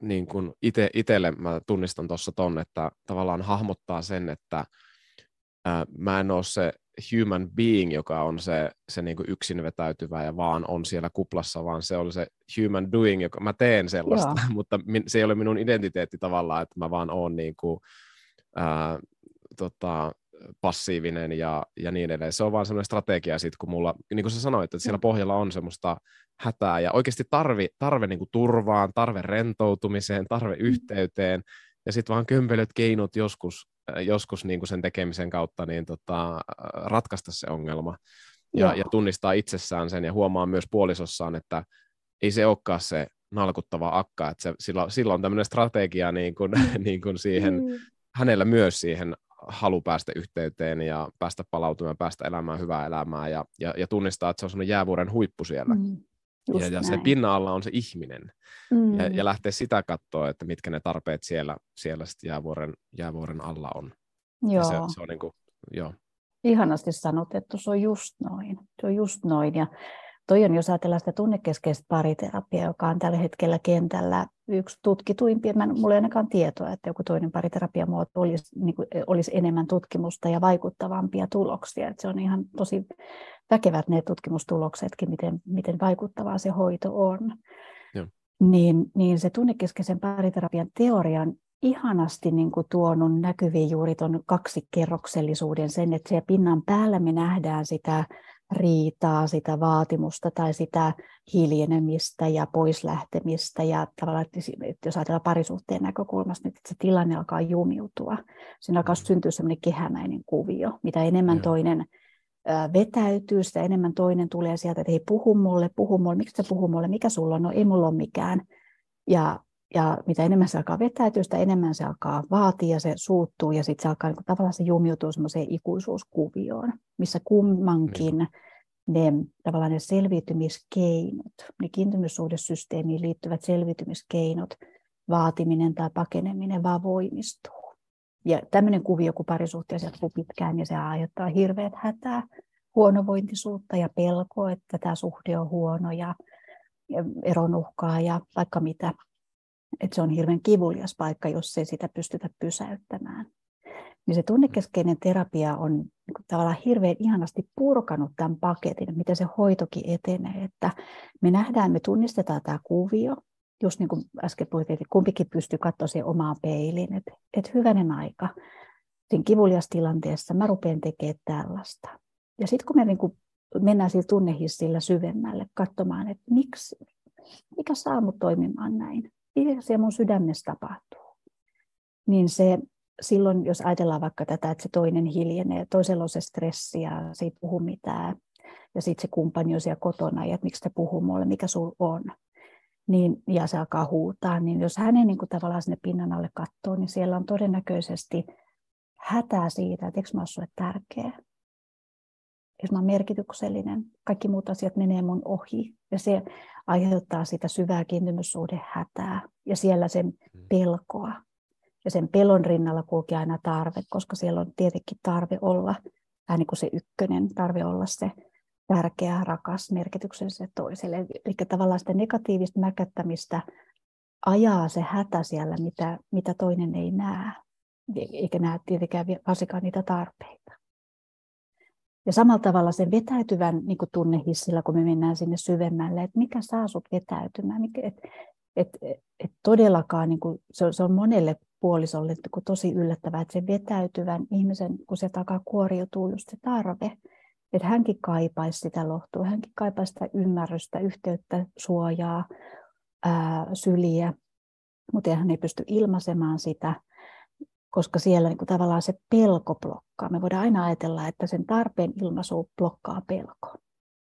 Speaker 1: niin kuin ite, itelle mä tunnistan tuossa ton, että tavallaan hahmottaa sen, että mä en ole se human being, joka on se, se niin kuin yksin vetäytyvä ja vaan on siellä kuplassa, vaan se on se human doing, joka mä teen sellaista, Joo. <laughs> mutta min, se ei ole minun identiteetti tavallaan, että mä vaan oon niin kuin, ää, tota, passiivinen ja, ja niin edelleen. Se on vaan semmoinen strategia sit, kun mulla, niin kuin sä sanoit, että siellä pohjalla on semmoista hätää ja oikeasti tarvi, tarve niin kuin turvaan, tarve rentoutumiseen, tarve mm. yhteyteen ja sitten vaan kömpelöt keinot joskus joskus niin kuin sen tekemisen kautta niin tota, ratkaista se ongelma ja, ja tunnistaa itsessään sen ja huomaa myös puolisossaan, että ei se olekaan se nalkuttava akka, että se, sillä, sillä on tämmöinen strategia niin kuin, <laughs> niin kuin siihen, mm. Hänellä myös siihen halu päästä yhteyteen ja päästä palautumaan, päästä elämään hyvää elämää ja, ja, ja tunnistaa, että se on semmoinen jäävuoren huippu siellä. Mm. ja, ja se pinna alla on se ihminen. Mm. Ja, ja lähteä sitä katsoa, että mitkä ne tarpeet siellä, siellä jäävuoren, jäävuoren alla on. Joo. se, se on niin kuin, joo.
Speaker 2: Ihanasti sanot, että se on just noin. Se on just noin. Ja toi on, jos ajatellaan sitä tunnekeskeistä pariterapiaa, joka on tällä hetkellä kentällä yksi tutkituimpia. Mä, mulla ei ainakaan tietoa, että joku toinen pariterapiamuoto olisi, niin kuin, olisi enemmän tutkimusta ja vaikuttavampia tuloksia. Että se on ihan tosi väkevät ne tutkimustuloksetkin, miten, miten vaikuttavaa se hoito on niin, niin se tunnekeskeisen pariterapian teoria on ihanasti niin kuin tuonut näkyviin juuri tuon kaksikerroksellisuuden, sen, että siellä pinnan päällä me nähdään sitä riitaa, sitä vaatimusta tai sitä hiljenemistä ja poislähtemistä. Ja tavallaan, että jos ajatellaan parisuhteen näkökulmasta, niin että se tilanne alkaa jumiutua. Siinä alkaa syntyä sellainen kehämäinen kuvio. Mitä enemmän toinen vetäytyy, sitä enemmän toinen tulee sieltä, että hei puhu mulle, puhu mulle, miksi sä puhu mulle, mikä sulla on, no ei mulla ole mikään. Ja, ja mitä enemmän se alkaa vetäytyä, sitä enemmän se alkaa vaatia ja se suuttuu ja sitten se alkaa niin kuin, tavallaan se jumiutuu semmoiseen ikuisuuskuvioon, missä kummankin niin. ne, tavallaan ne selviytymiskeinot, ne kiintymyssuhdesysteemiin liittyvät selviytymiskeinot, vaatiminen tai pakeneminen vaan voimistuu. Ja tämmöinen kuvio, kun parisuhteessa jatkuu pitkään, niin se aiheuttaa hirveät hätää, huonovointisuutta ja pelkoa, että tämä suhde on huono ja eron uhkaa ja vaikka mitä. Että se on hirveän kivulias paikka, jos ei sitä pystytä pysäyttämään. Niin se tunnekeskeinen terapia on niin tavallaan hirveän ihanasti purkanut tämän paketin, mitä se hoitokin etenee. Että me nähdään, me tunnistetaan tämä kuvio, just niin kuin äsken puhuttiin, että kumpikin pystyy katsoa siihen omaan peiliin, että, että hyvänen aika, siinä kivulias tilanteessa mä rupean tekemään tällaista. Ja sitten kun me niin kuin mennään sillä tunnehissillä syvemmälle katsomaan, että miksi, mikä saa mut toimimaan näin, mitä siellä mun sydämessä tapahtuu, niin se silloin, jos ajatellaan vaikka tätä, että se toinen hiljenee, toisella on se stressi ja se ei puhu mitään, ja sitten se kumppani on siellä kotona, ja että miksi te puhuu mulle, mikä sul on, niin, ja se alkaa huutaa, niin jos hänen niin kuin tavallaan sinne pinnan alle katsoo, niin siellä on todennäköisesti hätää siitä, että eikö mä ole sulle tärkeä, jos mä olen merkityksellinen, kaikki muut asiat menee mun ohi. Ja se aiheuttaa sitä syvää kiintymyssuhde hätää ja siellä sen mm. pelkoa. Ja sen pelon rinnalla kulkee aina tarve, koska siellä on tietenkin tarve olla, vähän niin kuin se ykkönen, tarve olla se tärkeä, rakas, merkityksellinen toiselle. Eli tavallaan sitä negatiivista mäkättämistä ajaa se hätä siellä, mitä, mitä toinen ei näe, eikä näe tietenkään varsinkaan niitä tarpeita. Ja samalla tavalla sen vetäytyvän niin kuin tunnehissillä, kun me mennään sinne syvemmälle, että mikä saa sut vetäytymään, mikä, et, et, et todellakaan niin kuin, se, on, se on monelle puolisolle niin kuin tosi yllättävää, että se vetäytyvän ihmisen, kun se takaa kuoriutuu just se tarve, että hänkin kaipaisi sitä lohtua, hänkin kaipaisi sitä ymmärrystä, yhteyttä, suojaa, ää, syliä, mutta hän ei pysty ilmaisemaan sitä, koska siellä niin kuin tavallaan se pelko blokkaa. Me voidaan aina ajatella, että sen tarpeen ilmaisu blokkaa pelko.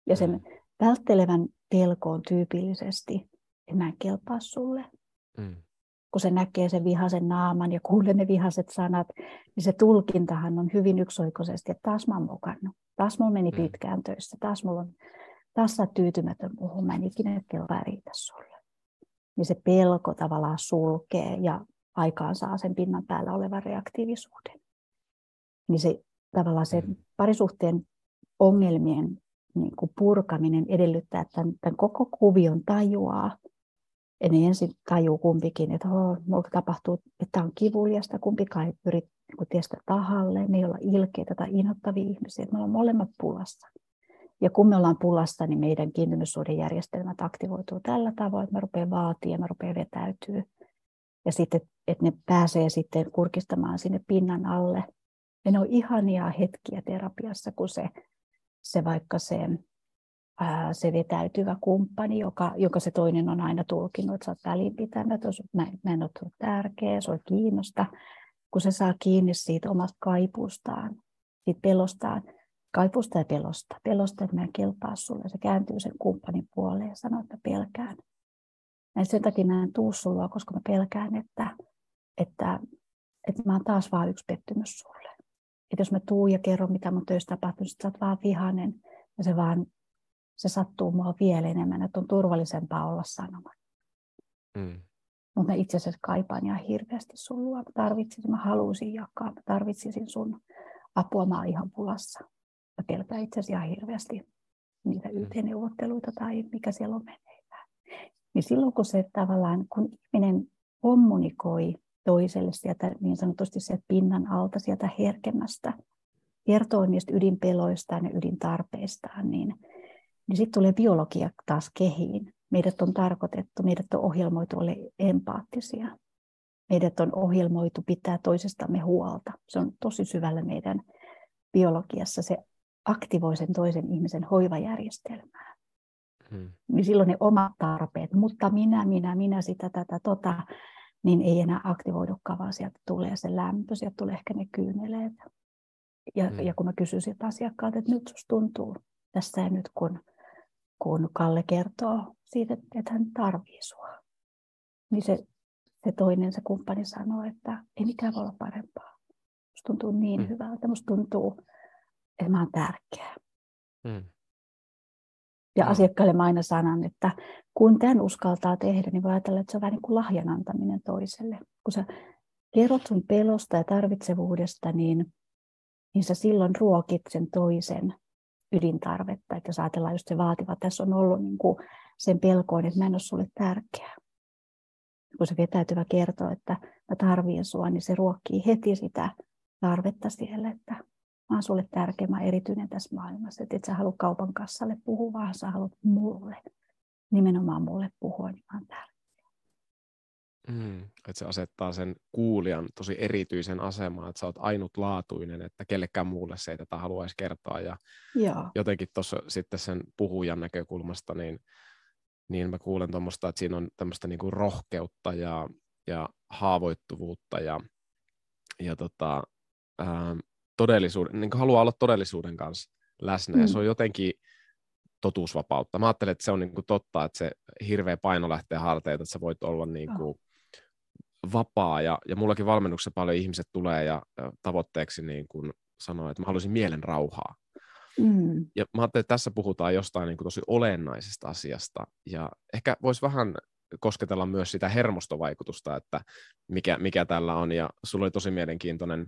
Speaker 2: Ja sen mm. välttelevän pelko on tyypillisesti, että mä en kelpaa sulle. Mm. Kun se näkee sen vihaisen naaman ja kuulee ne vihaset sanat, niin se tulkintahan on hyvin yksioikoisesti, että taas mä oon mukannut. Taas mulla meni mm. pitkään töissä. Taas mulla on taas sä tyytymätön muuhun. Mä en ikinä kelpaa riitä sulle. Niin se pelko tavallaan sulkee ja aikaan saa sen pinnan päällä olevan reaktiivisuuden. Niin se tavallaan se mm. parisuhteen ongelmien niin kuin purkaminen edellyttää, että tämän, tämän koko kuvion tajuaa. Ja ne ensin tajuu kumpikin, että oh, tapahtuu, että tämä on kivuliasta, kumpikaan ei pyri niin tiestä tahalle, me ei olla ilkeitä tai inhottavia ihmisiä, että me ollaan molemmat pulassa. Ja kun me ollaan pulassa, niin meidän kiintymyssuhdejärjestelmät aktivoituu tällä tavoin, että me rupeaa vaatia ja me rupeaa vetäytyä ja sitten, että ne pääsee sitten kurkistamaan sinne pinnan alle. Ja ne on ihania hetkiä terapiassa, kun se, se vaikka se, ää, se vetäytyvä kumppani, joka, joka se toinen on aina tulkinut, että sä oot välinpitämätön, mä, mä en ole tärkeä, se on kiinnosta, kun se saa kiinni siitä omasta kaipuustaan, siitä pelostaan, kaipuusta ja pelosta, pelosta, että mä en kelpaa sulle, se kääntyy sen kumppanin puoleen ja sanoo, että pelkään ja sen takia mä en tuu sulla, koska mä pelkään, että, että, että mä oon taas vaan yksi pettymys sulle. Että jos mä tuun ja kerron, mitä mun töissä tapahtuu, niin sä oot vaan vihainen ja se vaan se sattuu mua vielä enemmän, että on turvallisempaa olla sanomatta. Mm. Mutta mä itse asiassa kaipaan ihan hirveästi sun luo. Mä tarvitsisin, mä haluaisin jakaa, mä tarvitsisin sun apua, mä oon ihan pulassa. Mä pelkään itse asiassa ihan hirveästi niitä mm. YT-neuvotteluita tai mikä siellä on mennyt niin silloin kun se tavallaan, kun ihminen kommunikoi toiselle sieltä niin sanotusti sieltä pinnan alta, sieltä herkemmästä, kertoo niistä ydinpeloistaan ja ydintarpeistaan, niin, niin sitten tulee biologia taas kehiin. Meidät on tarkoitettu, meidät on ohjelmoitu olla empaattisia. Meidät on ohjelmoitu pitää toisestamme huolta. Se on tosi syvällä meidän biologiassa. Se aktivoi sen toisen ihmisen hoivajärjestelmää. Hmm. Niin silloin ne omat tarpeet, mutta minä, minä, minä, sitä, tätä, tota, niin ei enää aktivoidukaan, vaan sieltä tulee se lämpö, sieltä tulee ehkä ne kyyneleet. Ja, hmm. ja kun mä kysyn sieltä asiakkaalta, että nyt susta tuntuu tässä ja nyt, kun, kun Kalle kertoo siitä, että hän tarvii sua, niin se, se toinen, se kumppani sanoo, että ei mikään voi olla parempaa. Musta tuntuu niin hmm. hyvältä, musta tuntuu, että mä oon tärkeä. Hmm Ja mm. asiakkaille mä aina sanon, että kun tämän uskaltaa tehdä, niin voi ajatella, että se on vähän niin kuin lahjan antaminen toiselle. Kun sä kerrot sun pelosta ja tarvitsevuudesta, niin, niin sä silloin ruokit sen toisen ydintarvetta. Että jos ajatellaan just se vaativa, tässä on ollut niin kuin sen pelkoon, että mä en ole sulle tärkeä. Kun se vetäytyvä kertoo, että mä tarvitsen sua, niin se ruokkii heti sitä tarvetta siellä, että mä oon sulle tärkeä, mä erityinen tässä maailmassa. Että et sä halua kaupan kassalle puhua, vaan sä haluat mulle, nimenomaan mulle puhua, niin mä oon tärkeä.
Speaker 1: Mm, että se asettaa sen kuulijan tosi erityisen asemaan, että sä oot ainutlaatuinen, että kellekään muulle se ei tätä haluaisi kertoa. Ja Joo. jotenkin tuossa sitten sen puhujan näkökulmasta, niin, niin mä kuulen tuommoista, että siinä on tämmöistä niinku rohkeutta ja, ja haavoittuvuutta ja, ja tota, ää, todellisuuden, niin haluaa olla todellisuuden kanssa läsnä. Mm. Ja se on jotenkin totuusvapautta. Mä ajattelen, että se on niin kuin totta, että se hirveä paino lähtee harteilta, että sä voit olla niin kuin, oh vapaa ja, ja mullakin valmennuksessa paljon ihmiset tulee ja, ja tavoitteeksi niin kuin sanoo, että mä haluaisin mielen rauhaa. Mm. Ja mä ajattelin, että tässä puhutaan jostain niin kuin tosi olennaisesta asiasta ja ehkä voisi vähän kosketella myös sitä hermostovaikutusta, että mikä, mikä tällä on ja sulla oli tosi mielenkiintoinen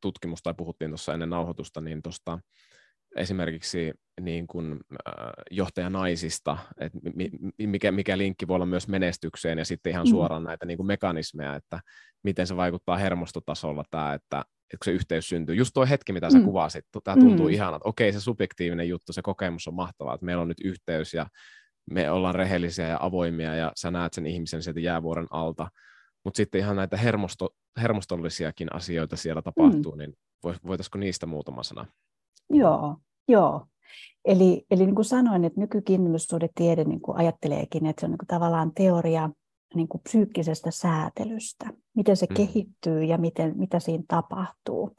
Speaker 1: tutkimus tai puhuttiin tuossa ennen nauhoitusta, niin tuosta esimerkiksi niin kuin, äh, johtajanaisista, että mikä, mikä linkki voi olla myös menestykseen ja sitten ihan mm. suoraan mm. näitä niin kuin mekanismeja, että miten se vaikuttaa hermostotasolla tämä, että, että se yhteys syntyy. Just tuo hetki, mitä sä mm. kuvasit, tämä tuntuu mm. ihanalta. Okei, se subjektiivinen juttu, se kokemus on mahtavaa, että meillä on nyt yhteys ja me ollaan rehellisiä ja avoimia ja sä näet sen ihmisen sieltä jäävuoren alta, mutta sitten ihan näitä hermosto, hermostollisiakin asioita siellä tapahtuu, mm. niin voitaisiko niistä muutama sana?
Speaker 2: Joo, joo. Eli, eli niin kuin sanoin, että nykykinnityssuhdetiede niin kuin ajatteleekin, että se on niin kuin tavallaan teoria niin kuin psyykkisestä säätelystä, miten se mm. kehittyy ja miten, mitä siinä tapahtuu.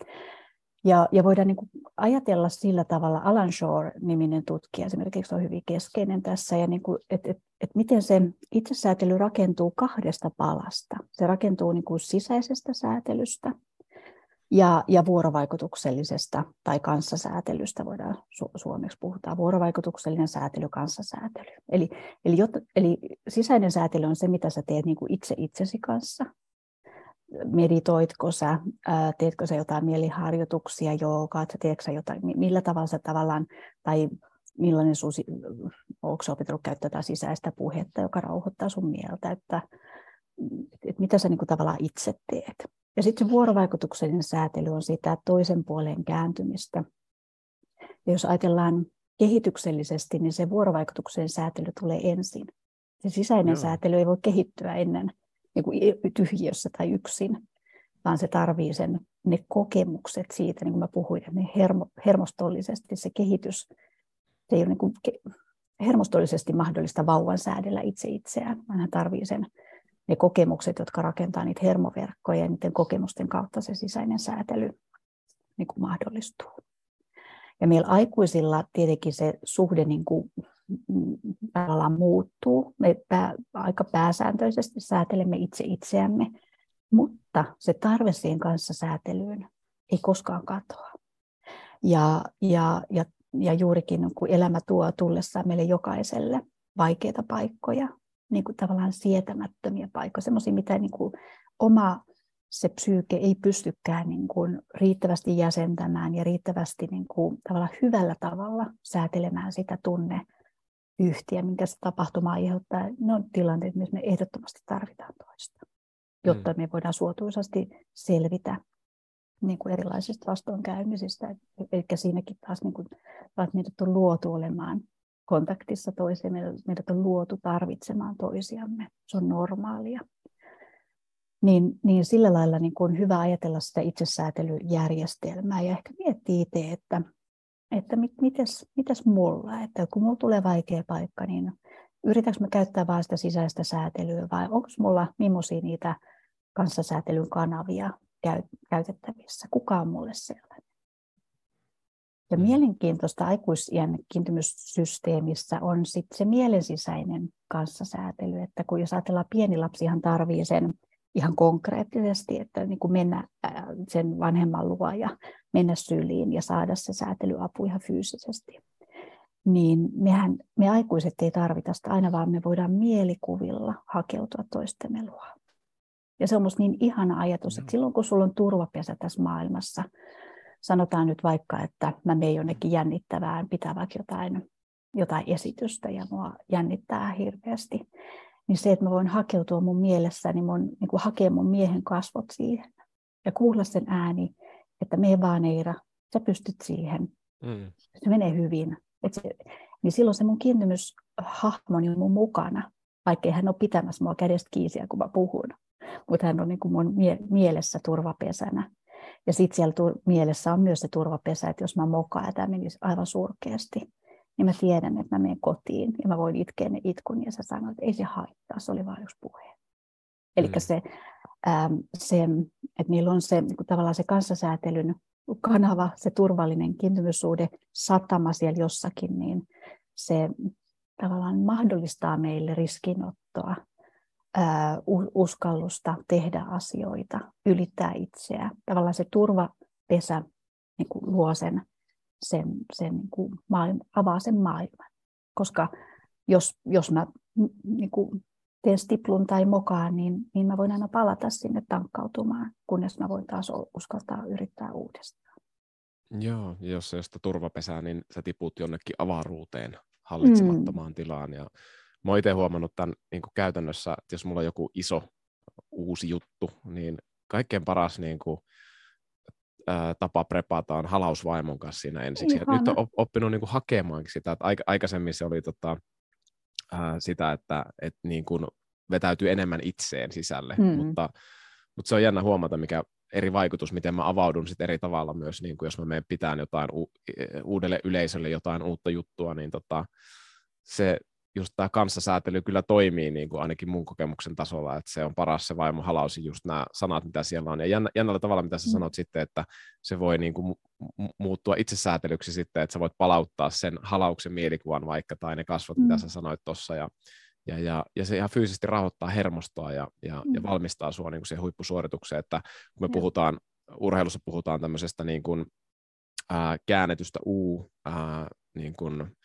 Speaker 2: Ja, ja voidaan niin kuin ajatella sillä tavalla, Alan Shore-niminen tutkija esimerkiksi on hyvin keskeinen tässä, ja niin että et, et miten se itsesäätely rakentuu kahdesta palasta. Se rakentuu niin kuin sisäisestä säätelystä, ja, ja vuorovaikutuksellisesta tai kanssasäätelystä voidaan su- suomeksi puhutaan. Vuorovaikutuksellinen säätely, kanssasäätely. Eli, eli, jot, eli sisäinen säätely on se, mitä sä teet niin kuin itse itsesi kanssa. Meditoitko sä, ää, teetkö sä jotain mieliharjoituksia, joogaa, teetkö sä jotain, millä tavalla sä tavallaan, tai millainen sun, onko sä opetellut käyttää sisäistä puhetta, joka rauhoittaa sun mieltä, että, että mitä sä niin kuin tavallaan itse teet. Ja sitten se vuorovaikutuksellinen säätely on sitä toisen puolen kääntymistä. Ja jos ajatellaan kehityksellisesti, niin se vuorovaikutuksen säätely tulee ensin. Se sisäinen Joo. säätely ei voi kehittyä ennen niin kuin tyhjiössä tai yksin, vaan se tarvii sen, ne kokemukset siitä, niin kuin mä puhuin, että ne hermo, hermostollisesti se kehitys, se ei ole niin kuin hermostollisesti mahdollista vauvan säädellä itse itseään, vaan hän tarvii sen ne kokemukset, jotka rakentaa niitä hermoverkkoja ja niiden kokemusten kautta se sisäinen säätely niin kuin mahdollistuu. Ja meillä aikuisilla tietenkin se suhde niin kuin, tavallaan muuttuu. Me aika pääsääntöisesti säätelemme itse itseämme, mutta se tarve siihen kanssa säätelyyn ei koskaan katoa. Ja, ja, ja, ja juurikin kun elämä tuo tullessaan meille jokaiselle vaikeita paikkoja, niin kuin tavallaan sietämättömiä paikkoja, semmoisia, mitä niin kuin oma se psyyke ei pystykään niin kuin riittävästi jäsentämään ja riittävästi niin kuin tavallaan hyvällä tavalla säätelemään sitä tunne yhtiä, minkä se tapahtuma aiheuttaa. Ne on tilanteet, missä me ehdottomasti tarvitaan toista, jotta mm. me voidaan suotuisasti selvitä niin kuin erilaisista vastoinkäymisistä. Eli siinäkin taas niin kuin, meidät on luotu olemaan kontaktissa toiseen. Meidät on luotu tarvitsemaan toisiamme. Se on normaalia. Niin, niin sillä lailla niin on hyvä ajatella sitä itsesäätelyjärjestelmää ja ehkä miettiä itse, että, että mit, mites, mites mulla, että kun mulla tulee vaikea paikka, niin yritänkö mä käyttää vain sitä sisäistä säätelyä vai onko mulla millaisia niitä kanssasäätelyn kanavia käytettävissä? Kuka on mulle sellainen? Ja mm. mielenkiintoista aikuisien kiintymyssysteemissä on sitten se mielensisäinen kanssasäätely, että kun jos ajatellaan pieni lapsihan tarvii sen ihan konkreettisesti, että niin kuin mennä sen vanhemman luo ja mennä syliin ja saada se säätelyapu ihan fyysisesti. niin mehän, me aikuiset ei tarvita sitä aina, vaan me voidaan mielikuvilla hakeutua toistemme luo. Ja se on minusta niin ihana ajatus, että silloin kun sulla on turvapesä tässä maailmassa, sanotaan nyt vaikka, että mä menen jonnekin jännittävään, pitää vaikka jotain, jotain esitystä ja mua jännittää hirveästi, niin se, että mä voin hakeutua mun mielessäni, mun, niin kuin hakea mun miehen kasvot siihen ja kuulla sen ääni, että me vaan Eira, sä pystyt siihen, mm. se menee hyvin. Et se, niin silloin se mun kiintymyshahmoni on mun mukana, vaikkei hän ole pitämässä mua kädestä kiisiä, kun mä puhun. Mutta hän on niin kuin mun mie- mielessä turvapesänä. Ja sitten siellä mielessä on myös se turvapesä, että jos mä mokaan ja tämä menisi aivan surkeasti, niin mä tiedän, että mä menen kotiin ja mä voin itkeä ne itkun ja sä sanoit, että ei se haittaa, se oli vain yksi puhe. Eli mm. se, se, että niillä on se niin tavallaan se kanssasäätelyn kanava, se turvallinen kiintymyssuhde, satama siellä jossakin, niin se tavallaan mahdollistaa meille riskinottoa, uskallusta tehdä asioita, ylittää itseä. Tavallaan se turvapesä niin kuin luo sen, sen, sen niin kuin maailma, avaa sen maailman. Koska jos, jos mä niin kuin teen stiplun tai mokaan, niin, niin mä voin aina palata sinne tankkautumaan, kunnes mä voin taas uskaltaa yrittää uudestaan.
Speaker 1: Joo, jos se sitä turvapesää, niin sä tiput jonnekin avaruuteen hallitsemattomaan mm. tilaan. Ja mä oon itse huomannut tämän niin käytännössä, että jos mulla on joku iso uusi juttu, niin kaikkein paras niin kuin, ää, tapa prepata on halausvaimon kanssa siinä ensiksi. Nyt on oppinut niin kuin, hakemaankin sitä, että aikaisemmin se oli tota, ää, sitä, että et, niin kuin, vetäytyy enemmän itseen sisälle, mm. mutta, mutta se on jännä huomata, mikä eri vaikutus, miten mä avaudun sit eri tavalla myös, niin kuin jos mä menen pitään jotain u- e, uudelle yleisölle jotain uutta juttua, niin tota, se just tämä kanssasäätely kyllä toimii niin kuin ainakin mun kokemuksen tasolla, että se on paras se vaimo halausi just nämä sanat, mitä siellä on. Ja jännä, jännällä tavalla, mitä sä mm. sanot sitten, että se voi niin kuin muuttua itsesäätelyksi sitten, että sä voit palauttaa sen halauksen mielikuvan vaikka, tai ne kasvot, mm. mitä sä sanoit tuossa, ja ja, ja, ja se ihan fyysisesti rahoittaa hermostoa ja, ja, mm. ja valmistaa sinua niin siihen huippusuoritukseen, että kun me puhutaan, urheilussa puhutaan tämmöisestä niin kuin, ää, käännetystä U, ää, niin kuin,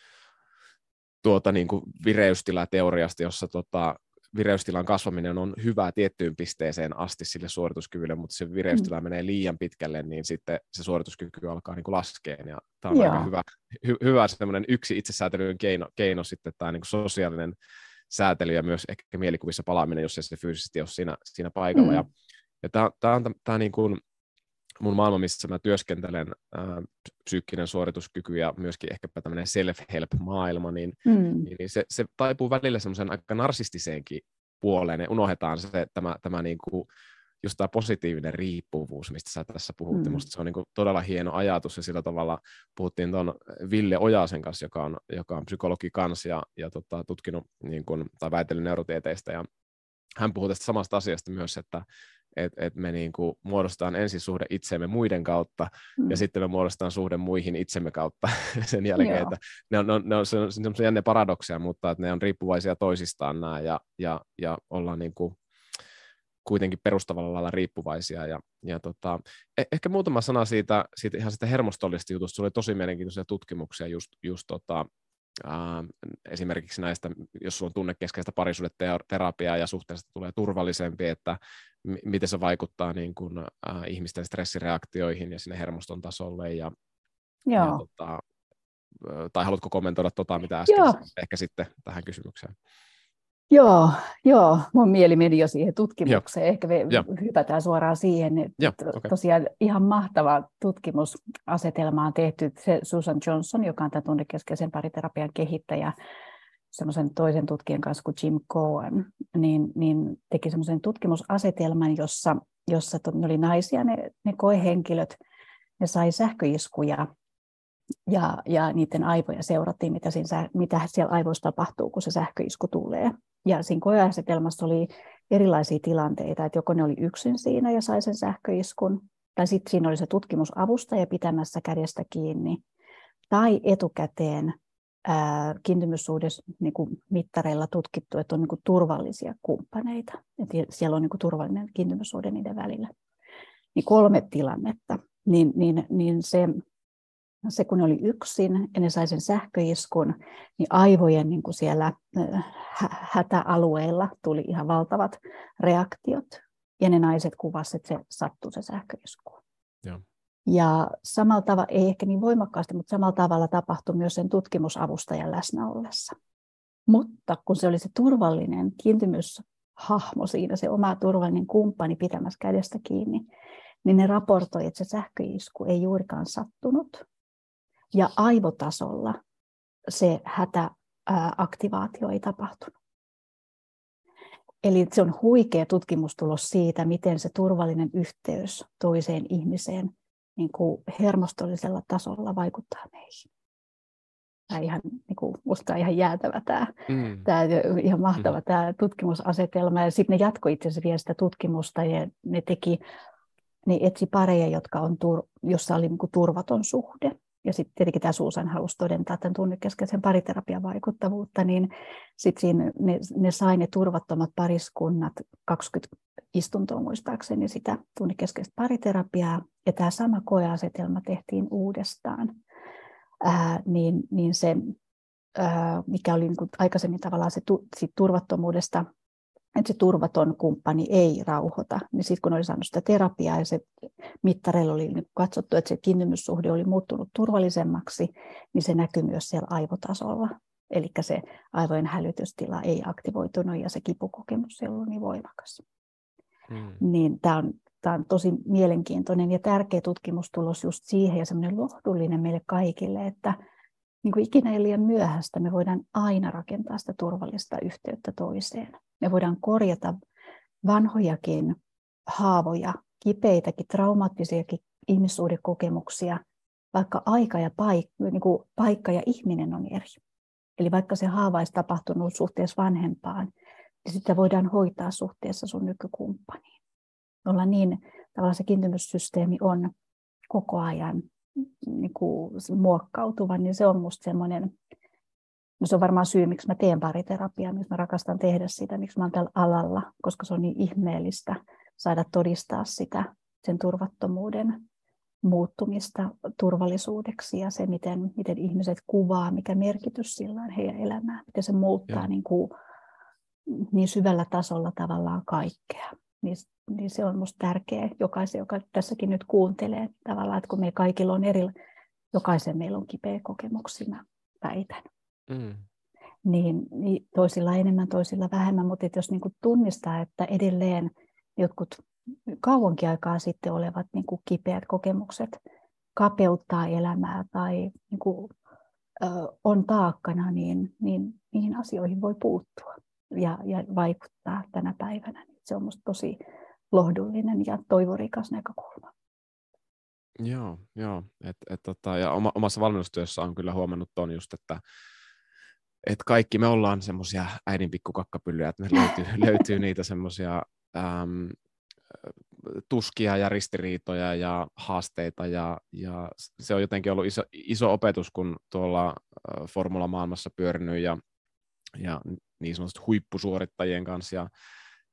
Speaker 1: tuota, niin kuin vireystilateoriasta, jossa tota, vireystilan kasvaminen on hyvä tiettyyn pisteeseen asti sille suorituskyvylle, mutta se vireystila mm. menee liian pitkälle, niin sitten se suorituskyky alkaa niin kuin laskeen. Ja tämä on Joo. aika hyvä, hy, hyvä yksi itsesäätelyn keino, keino sitten, tämä niin kuin sosiaalinen säätely ja myös ehkä mielikuvissa palaaminen, jos ei se fyysisesti ole siinä, siinä paikalla. Mm. Ja, ja tämä on tämä niin kuin mun maailma, missä mä työskentelen, ää, psyykkinen suorituskyky ja myöskin ehkäpä tämmöinen self-help-maailma, niin, mm. niin, niin se, se taipuu välillä semmoisen aika narsistiseenkin puoleen, ja unohdetaan se, tämä, tämä niin kuin, just tämä positiivinen riippuvuus, mistä sä tässä puhut, mm. musta se on niin kuin todella hieno ajatus, ja sillä tavalla puhuttiin tuon Ville Ojasen kanssa, joka on, joka on psykologi kanssa, ja, ja tota, tutkinut niin kuin, tai väitellyt neurotieteistä, ja hän puhuu tästä samasta asiasta myös, että että et me niinku muodostetaan ensin suhde itseemme muiden kautta, mm. ja sitten me muodostetaan suhde muihin itsemme kautta <laughs> sen jälkeen, Joo. että ne on, ne on, ne on, se on semmoisia jänne paradokseja, mutta että ne on riippuvaisia toisistaan nämä, ja, ja, ja ollaan niinku kuitenkin perustavalla lailla riippuvaisia. Ja, ja tota, eh, ehkä muutama sana siitä, siitä ihan sitä hermostollisesta jutusta. Se oli tosi mielenkiintoisia tutkimuksia just, just tota, äh, esimerkiksi näistä, jos sulla on tunnekeskeistä parisuudeterapiaa ja suhteesta tulee turvallisempi, että m- miten se vaikuttaa niin kuin, äh, ihmisten stressireaktioihin ja sinne hermoston tasolle. Ja, Joo. Ja, tota, tai haluatko kommentoida tota, mitä äsken Joo. ehkä sitten tähän kysymykseen?
Speaker 2: Joo, joo, mun mieli meni jo siihen tutkimukseen. Joo. Ehkä me joo. hypätään suoraan siihen. Joo, okay. Tosiaan ihan mahtava tutkimusasetelma on tehty. Se Susan Johnson, joka on tämän tunnekeskeisen pariterapian kehittäjä, semmoisen toisen tutkijan kanssa kuin Jim Cohen, niin, niin teki semmoisen tutkimusasetelman, jossa, jossa ne oli naisia, ne, ne koehenkilöt, ne sai sähköiskuja ja, ja niiden aivoja seurattiin, mitä, siinä, mitä siellä aivoissa tapahtuu, kun se sähköisku tulee. Ja siinä koeasetelmassa oli erilaisia tilanteita, että joko ne oli yksin siinä ja sai sen sähköiskun, tai sitten siinä oli se tutkimusavustaja pitämässä kädestä kiinni, tai etukäteen kiintymyssuhdes niin mittareilla tutkittu, että on niin kuin turvallisia kumppaneita. Että siellä on niin kuin turvallinen kiintymyssuhde niiden välillä. Niin kolme tilannetta. Niin, niin, niin se se kun oli yksin ja ne sai sen sähköiskun, niin aivojen niin kuin siellä hätäalueilla tuli ihan valtavat reaktiot. Ja ne naiset kuvasivat, että se sattui se sähköisku. Ja. ja samalla tavalla, ei ehkä niin voimakkaasti, mutta samalla tavalla tapahtui myös sen tutkimusavustajan läsnä ollessa. Mutta kun se oli se turvallinen kiintymyshahmo siinä, se oma turvallinen kumppani pitämässä kädestä kiinni, niin ne raportoi, että se sähköisku ei juurikaan sattunut. Ja aivotasolla se hätäaktivaatio ei tapahtunut. Eli se on huikea tutkimustulos siitä, miten se turvallinen yhteys toiseen ihmiseen niin kuin hermostollisella tasolla vaikuttaa meihin. Tämä ihan, niin kuin, musta ihan jäätävä tämä, mm. tämä ihan mahtava mm. tämä tutkimusasetelma. Ja sitten ne jatkoi itse asiassa vielä sitä tutkimusta ja ne teki, ne etsi pareja, jotka on, tur, jossa oli niin kuin turvaton suhde ja sitten tietenkin tämä Suusan halusi todentaa tämän tunnekeskeisen pariterapian vaikuttavuutta, niin sitten ne, ne sai ne turvattomat pariskunnat 20 istuntoa muistaakseni sitä tunnekeskeistä pariterapiaa, ja tämä sama koeasetelma tehtiin uudestaan, ää, niin, niin se, ää, mikä oli niin kuin aikaisemmin tavallaan se tu, turvattomuudesta että se turvaton kumppani ei rauhoita, niin sitten kun oli saanut sitä terapiaa ja se mittareilla oli katsottu, että se kiintymyssuhde oli muuttunut turvallisemmaksi, niin se näkyy myös siellä aivotasolla. Eli se aivojen hälytystila ei aktivoitunut ja se kipukokemus ei ollut niin voimakas. Hmm. Niin tämä on, tämä on tosi mielenkiintoinen ja tärkeä tutkimustulos just siihen ja semmoinen lohdullinen meille kaikille, että niin kuin ikinä ei liian myöhäistä, me voidaan aina rakentaa sitä turvallista yhteyttä toiseen. Me voidaan korjata vanhojakin haavoja, kipeitäkin, traumaattisiakin ihmissuhdekokemuksia, vaikka aika ja paikka, niin kuin paikka ja ihminen on eri. Eli vaikka se haava olisi tapahtunut suhteessa vanhempaan, niin sitä voidaan hoitaa suhteessa sun nykykumppaniin. Olla niin, tavallaan se kiintymyssysteemi on koko ajan niin kuin muokkautuva, niin se on minusta semmoinen, no se on varmaan syy, miksi mä teen pariterapiaa, miksi mä rakastan tehdä sitä, miksi mä olen tällä alalla, koska se on niin ihmeellistä saada todistaa sitä, sen turvattomuuden muuttumista turvallisuudeksi ja se, miten, miten ihmiset kuvaa, mikä merkitys sillä on heidän elämään, miten se muuttaa niin, kuin, niin syvällä tasolla tavallaan kaikkea niin, niin se on minusta tärkeää jokaisen, joka tässäkin nyt kuuntelee tavallaan, että kun me kaikilla on eri, jokaisen meillä on kipeä kokemuksia, väitän. Mm. Niin, niin toisilla enemmän, toisilla vähemmän, mutta jos niin kuin tunnistaa, että edelleen jotkut kauankin aikaa sitten olevat niin kuin kipeät kokemukset kapeuttaa elämää tai niin kuin, ö, on taakkana, niin, niin niihin asioihin voi puuttua ja, ja vaikuttaa tänä päivänä se on minusta tosi lohdullinen ja toivorikas näkökulma.
Speaker 1: Joo, joo. Et, et, tota, ja oma, omassa valmennustyössä on kyllä huomannut ton just, että et kaikki me ollaan semmoisia äidin pikkukakkapyllyjä, että me <laughs> löytyy, löytyy niitä semmoisia tuskia ja ristiriitoja ja haasteita ja, ja se on jotenkin ollut iso, iso opetus, kun tuolla formula-maailmassa pyörinyt ja, ja niin sanotusti huippusuorittajien kanssa ja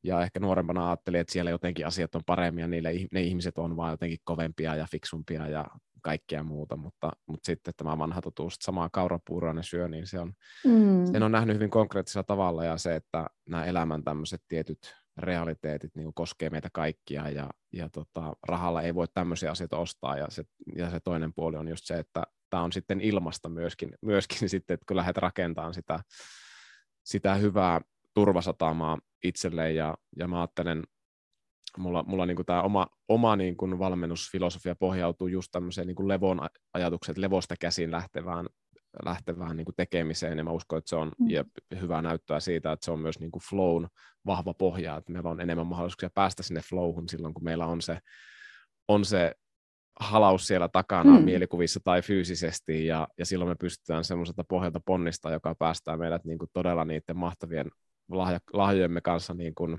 Speaker 1: ja ehkä nuorempana ajattelin, että siellä jotenkin asiat on paremmin ja niille, ne ihmiset on vaan jotenkin kovempia ja fiksumpia ja kaikkea muuta, mutta, mutta sitten tämä vanha totuus, että samaa kaurapuuroa ne syö, niin se on, mm. sen on nähnyt hyvin konkreettisella tavalla ja se, että nämä elämän tämmöiset tietyt realiteetit niin koskee meitä kaikkia ja, ja tota, rahalla ei voi tämmöisiä asioita ostaa ja se, ja se toinen puoli on just se, että tämä on sitten ilmasta myöskin, myöskin <laughs> sitten, että kun lähdet rakentamaan sitä, sitä hyvää turvasatamaa itselleen ja, ja mä ajattelen, mulla, mulla niin tämä oma, oma niin kuin valmennusfilosofia pohjautuu just tämmöiseen niin kuin levon ajatukset, levosta käsin lähtevään, lähtevään niin kuin tekemiseen, ja mä uskon, että se on mm. ja hyvää näyttöä siitä, että se on myös niin kuin flown vahva pohja, että meillä on enemmän mahdollisuuksia päästä sinne flowhun silloin, kun meillä on se, on se halaus siellä takana mm. mielikuvissa tai fyysisesti, ja, ja silloin me pystytään semmoiselta pohjalta ponnistaa, joka päästää meidät niin kuin todella niiden mahtavien lahja, lahjojemme kanssa niin kuin,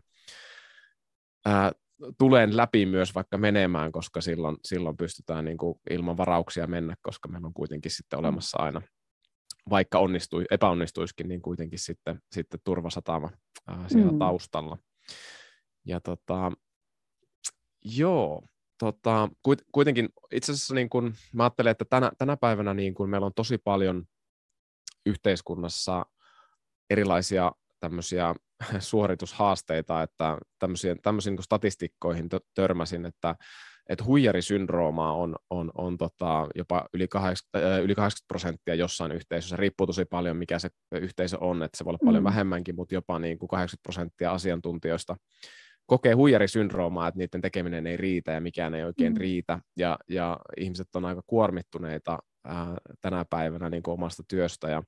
Speaker 1: ää, tulen läpi myös vaikka menemään, koska silloin, silloin pystytään niin kuin ilman varauksia mennä, koska meillä on kuitenkin sitten mm. olemassa aina, vaikka onnistui, epäonnistuisikin, niin kuitenkin sitten, sitten turvasatama ää, siellä mm. taustalla. Ja tota, joo, tota, kuitenkin itse asiassa niin kun, mä ajattelen, että tänä, tänä päivänä niin kun meillä on tosi paljon yhteiskunnassa erilaisia tämmöisiä <laughs> suoritushaasteita, että tämmöisiin, tämmöisiin niin statistikkoihin törmäsin, että, että huijarisyndroomaa on, on, on tota, jopa yli 80, äh, yli 80 prosenttia jossain yhteisössä. Riippuu tosi paljon, mikä se yhteisö on, että se voi olla paljon mm. vähemmänkin, mutta jopa niin kuin 80 prosenttia asiantuntijoista kokee huijarisyndroomaa, että niiden tekeminen ei riitä ja mikään ei oikein mm. riitä. Ja, ja ihmiset on aika kuormittuneita ää, tänä päivänä niin kuin omasta työstä. Ja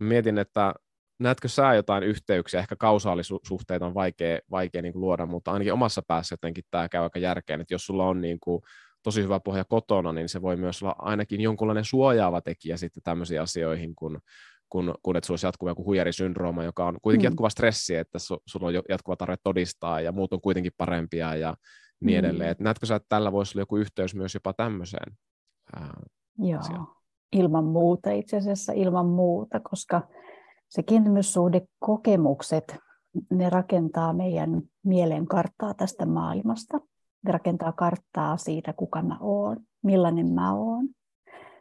Speaker 1: mietin, että näetkö sä jotain yhteyksiä, ehkä kausaalisuhteita on vaikea, vaikea niin kuin luoda, mutta ainakin omassa päässä jotenkin tämä käy aika järkeen, että jos sulla on niin kuin tosi hyvä pohja kotona, niin se voi myös olla ainakin jonkunlainen suojaava tekijä sitten tämmöisiin asioihin, kun, kun, kun että sulla olisi jatkuva joku huijarisyndrooma, joka on kuitenkin mm. jatkuva stressi, että su, sulla on jatkuva tarve todistaa ja muut on kuitenkin parempia ja niin mm. edelleen. Et näetkö sä, että tällä voisi olla joku yhteys myös jopa tämmöiseen ää,
Speaker 2: Joo, asiaan? ilman muuta itse asiassa, ilman muuta, koska se kokemukset, ne rakentaa meidän mielen karttaa tästä maailmasta. Ne rakentaa karttaa siitä, kuka mä oon, millainen mä oon.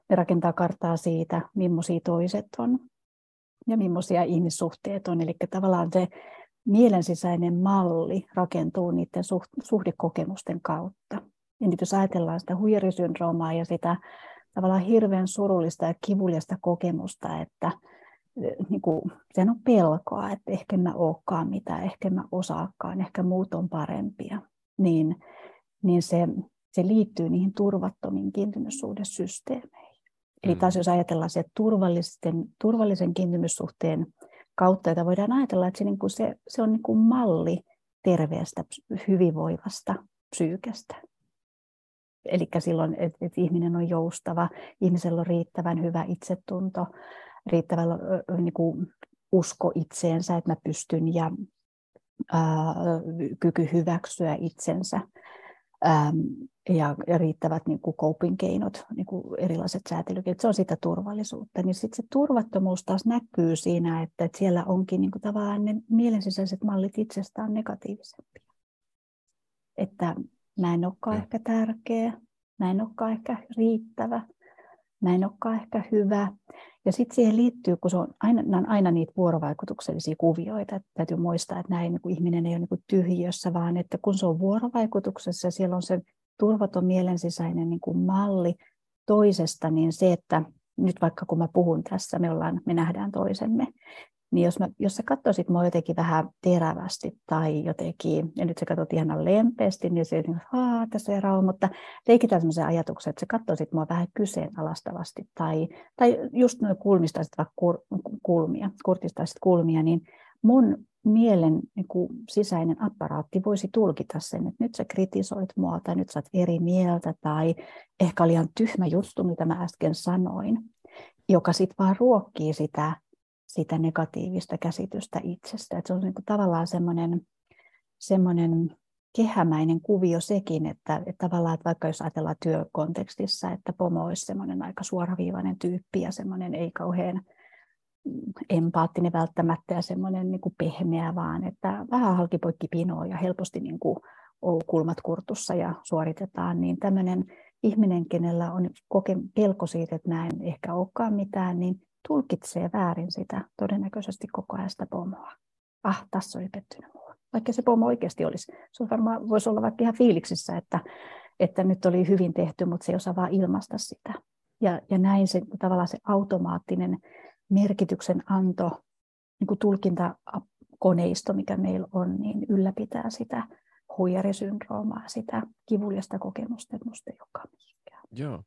Speaker 2: Ne rakentaa karttaa siitä, millaisia toiset on ja millaisia ihmissuhteet on. Eli tavallaan se mielen sisäinen malli rakentuu niiden suhdekokemusten kautta. Ja nyt jos ajatellaan sitä huijarisyndroomaa ja sitä tavallaan hirveän surullista ja kivuliasta kokemusta, että niin kuin, sehän on pelkoa, että ehkä mä olekaan mitään, ehkä mä osaakaan, ehkä muut on parempia, niin, niin se, se liittyy niihin turvattomiin kiintymyssuhdesysteemeihin. Eli taas mm. jos ajatellaan se turvallisen, turvallisen kiintymyssuhteen kautta, jota voidaan ajatella, että se, niin kuin se, se on niin kuin malli terveestä, hyvinvoivasta psyykestä. Eli silloin, että et ihminen on joustava, ihmisellä on riittävän hyvä itsetunto, riittävä niin kuin usko itseensä, että mä pystyn ja ää, kyky hyväksyä itsensä ää, ja, ja riittävät niin kuin coping-keinot, niin kuin erilaiset säätelykeinot, se on sitä turvallisuutta. Niin sitten se turvattomuus taas näkyy siinä, että, että siellä onkin niin kuin tavallaan ne mielensisäiset mallit itsestään negatiivisempia. Että mä en olekaan mm. ehkä tärkeä, mä en olekaan ehkä riittävä, mä en olekaan ehkä hyvä. Ja sitten siihen liittyy, kun se on aina, on aina niitä vuorovaikutuksellisia kuvioita, että täytyy muistaa, että näin, niin ihminen ei ole niin kuin tyhjössä, vaan että kun se on vuorovaikutuksessa ja siellä on se turvaton mielensisäinen niin kuin malli toisesta, niin se, että nyt vaikka kun mä puhun tässä, me, ollaan, me nähdään toisemme, niin jos, mä, jos sä katsoisit mua jotenkin vähän terävästi tai jotenkin, ja nyt sä katsot ihan lempeästi, niin se on, tässä on rauha, mutta leikitään sellaisen ajatuksen, että sä katsoisit mua vähän kyseenalaistavasti, tai, tai just noin kulmistaisit vaikka kur, kulmia, kurtistaisit kulmia, niin mun mielen niin kuin sisäinen apparaatti voisi tulkita sen, että nyt sä kritisoit mua, tai nyt sä oot eri mieltä, tai ehkä oli ihan tyhmä juttu, mitä mä äsken sanoin, joka sitten vaan ruokkii sitä negatiivista käsitystä itsestä. Että se on niin kuin tavallaan semmoinen, semmoinen kehämäinen kuvio sekin, että, että tavallaan, että vaikka jos ajatellaan työkontekstissa, että pomo olisi semmoinen aika suoraviivainen tyyppi ja semmoinen ei kauhean empaattinen välttämättä ja semmoinen niin pehmeä, vaan että vähän halkipoikki pinoa ja helposti niin kuin kulmat kurtussa ja suoritetaan, niin tämmöinen ihminen, kenellä on koke, pelko siitä, että näin ehkä olekaan mitään, niin tulkitsee väärin sitä todennäköisesti koko ajan sitä pomoa. Ah, tässä oli pettynyt mua. Vaikka se pomo oikeasti olisi. Se on varmaan voisi olla vaikka ihan fiiliksissä, että, että nyt oli hyvin tehty, mutta se ei osaa vaan ilmaista sitä. Ja, ja näin se tavallaan se automaattinen merkityksen anto, niin kuin tulkintakoneisto, mikä meillä on, niin ylläpitää sitä huijarisyndroomaa, sitä kivuliasta kokemusta, että musta ei olekaan mihinkään.
Speaker 1: Joo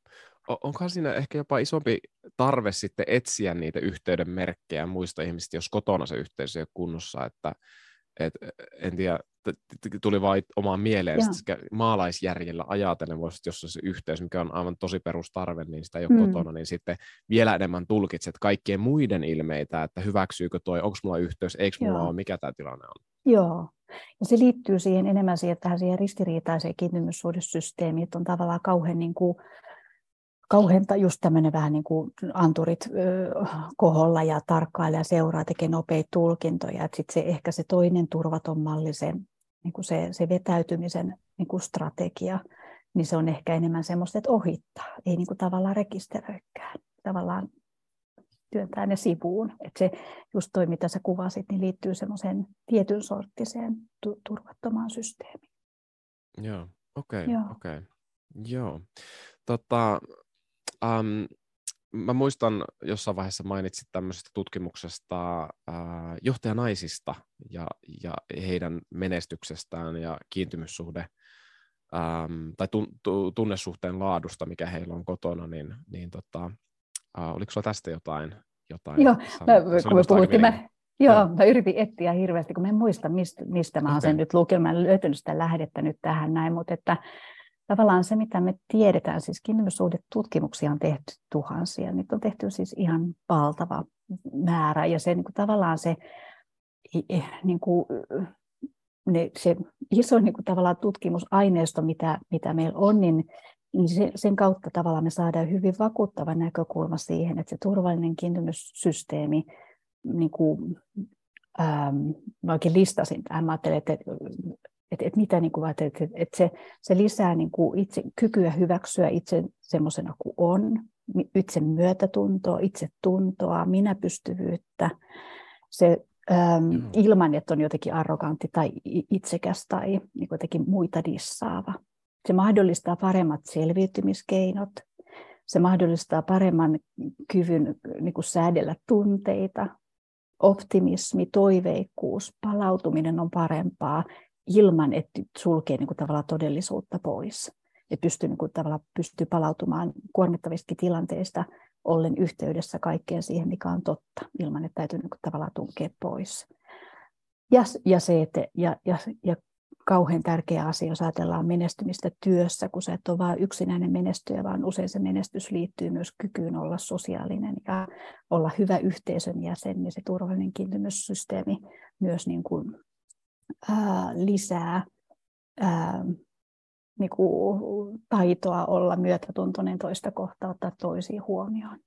Speaker 1: onkohan siinä ehkä jopa isompi tarve sitten etsiä niitä yhteyden merkkejä muista ihmisistä, jos kotona se yhteys ei ole kunnossa, että et, en tiedä, tuli vain omaan mieleen, että maalaisjärjellä ajatellen voisi, jos on se yhteys, mikä on aivan tosi perustarve, niin sitä ei ole mm. kotona, niin sitten vielä enemmän tulkitset kaikkien muiden ilmeitä, että hyväksyykö toi, onko mulla yhteys, eikö mulla Joo. ole, mikä tämä tilanne on.
Speaker 2: Joo, ja se liittyy siihen enemmän siihen, tähän siihen ristiriitaiseen kiintymyssuhdesysteemiin, että on tavallaan kauhean niin kuin, kauhean just tämmöinen vähän niin kuin anturit koholla ja tarkkailla ja seuraa, tekee nopeita tulkintoja. Sitten se, ehkä se toinen turvaton malli, se, niin kuin se, se vetäytymisen niin kuin strategia, niin se on ehkä enemmän semmoista, että ohittaa, ei niin kuin tavallaan rekisteröikään. Tavallaan työntää ne sivuun. Että se just toi, mitä sä kuvasit, niin liittyy semmoiseen tietyn sorttiseen tu- turvattomaan systeemiin.
Speaker 1: Joo, okei, okay, okei. Okay. Joo. Tota, um, mä muistan jossain vaiheessa mainitsit tämmöisestä tutkimuksesta äh, johtajanaisista ja, ja heidän menestyksestään ja kiintymyssuhde ähm, tai tun, tu, tunnesuhteen laadusta, mikä heillä on kotona, niin, niin tota, äh, oliko sulla tästä jotain? jotain
Speaker 2: joo, mä, kun me puhuttiin, mä, joo, joo, mä yritin etsiä hirveästi, kun mä en muista, mistä, mistä mä okay. sen nyt lukenut, mä en löytänyt sitä lähdettä nyt tähän näin, mutta että tavallaan se, mitä me tiedetään, siis tutkimuksia on tehty tuhansia, niitä on tehty siis ihan valtava määrä, ja se niin kuin, tavallaan se, niin kuin, ne, se iso niin kuin, tavallaan tutkimusaineisto, mitä, mitä meillä on, niin, niin se, sen kautta tavallaan me saadaan hyvin vakuuttava näkökulma siihen, että se turvallinen kiintymyssysteemi, niin kuin, ähm, mä oikein listasin. Tähän, mä ajattelin, että että et mitä niin kuin, että et, et se, se lisää niin kuin itse, kykyä hyväksyä itse semmoisena kuin on, itse myötätuntoa, itse tuntoa, minäpystyvyyttä, se äm, mm. ilman, että on jotenkin arrogantti tai itsekäs tai niin jotenkin muita dissaava. Se mahdollistaa paremmat selviytymiskeinot, se mahdollistaa paremman kyvyn niin kuin säädellä tunteita, optimismi, toiveikkuus, palautuminen on parempaa, ilman, että sulkee niin kuin tavallaan todellisuutta pois. Ja pystyy, niin kuin tavallaan, pystyy palautumaan kuormittavistakin tilanteista ollen yhteydessä kaikkeen siihen, mikä on totta, ilman että täytyy niin kuin tavallaan tunkea pois. Ja, ja, se, että, ja, ja, ja kauhean tärkeä asia, jos ajatellaan menestymistä työssä, kun sä et ole vain yksinäinen menestyjä, vaan usein se menestys liittyy myös kykyyn olla sosiaalinen ja olla hyvä yhteisön jäsen, niin se turvallinen kiintymyssysteemi myös niin kuin ää, lisää ää, niin kuin taitoa olla myötätuntoinen toista kohtaa, ottaa toisia huomioon.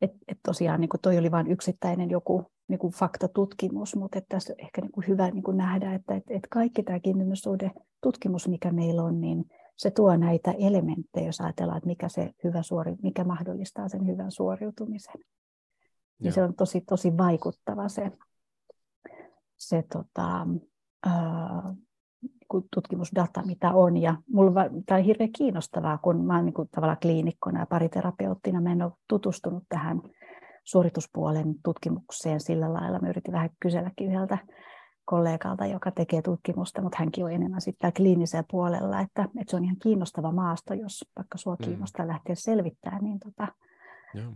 Speaker 2: Et, et tosiaan niin kuin toi oli vain yksittäinen joku niin kuin faktatutkimus, mutta että tässä on ehkä niin kuin hyvä niin kuin nähdä, että et, et kaikki tämä kiintymyssuhde tutkimus, mikä meillä on, niin se tuo näitä elementtejä, jos ajatellaan, että mikä, se hyvä suori, mikä mahdollistaa sen hyvän suoriutumisen. Niin se on tosi, tosi vaikuttava se, se tota, tutkimusdata, mitä on. Ja mulla tämä on hirveän kiinnostavaa, kun mä olen niin kuin tavallaan kliinikkona ja pariterapeuttina, mä en ole tutustunut tähän suorituspuolen tutkimukseen sillä lailla. Mä yritin vähän kyselläkin yhdeltä kollegalta, joka tekee tutkimusta, mutta hänkin on enemmän sitten kliinisellä puolella, että, että se on ihan kiinnostava maasto, jos vaikka sua mm. kiinnostaa mm. lähteä selvittämään, niin tota,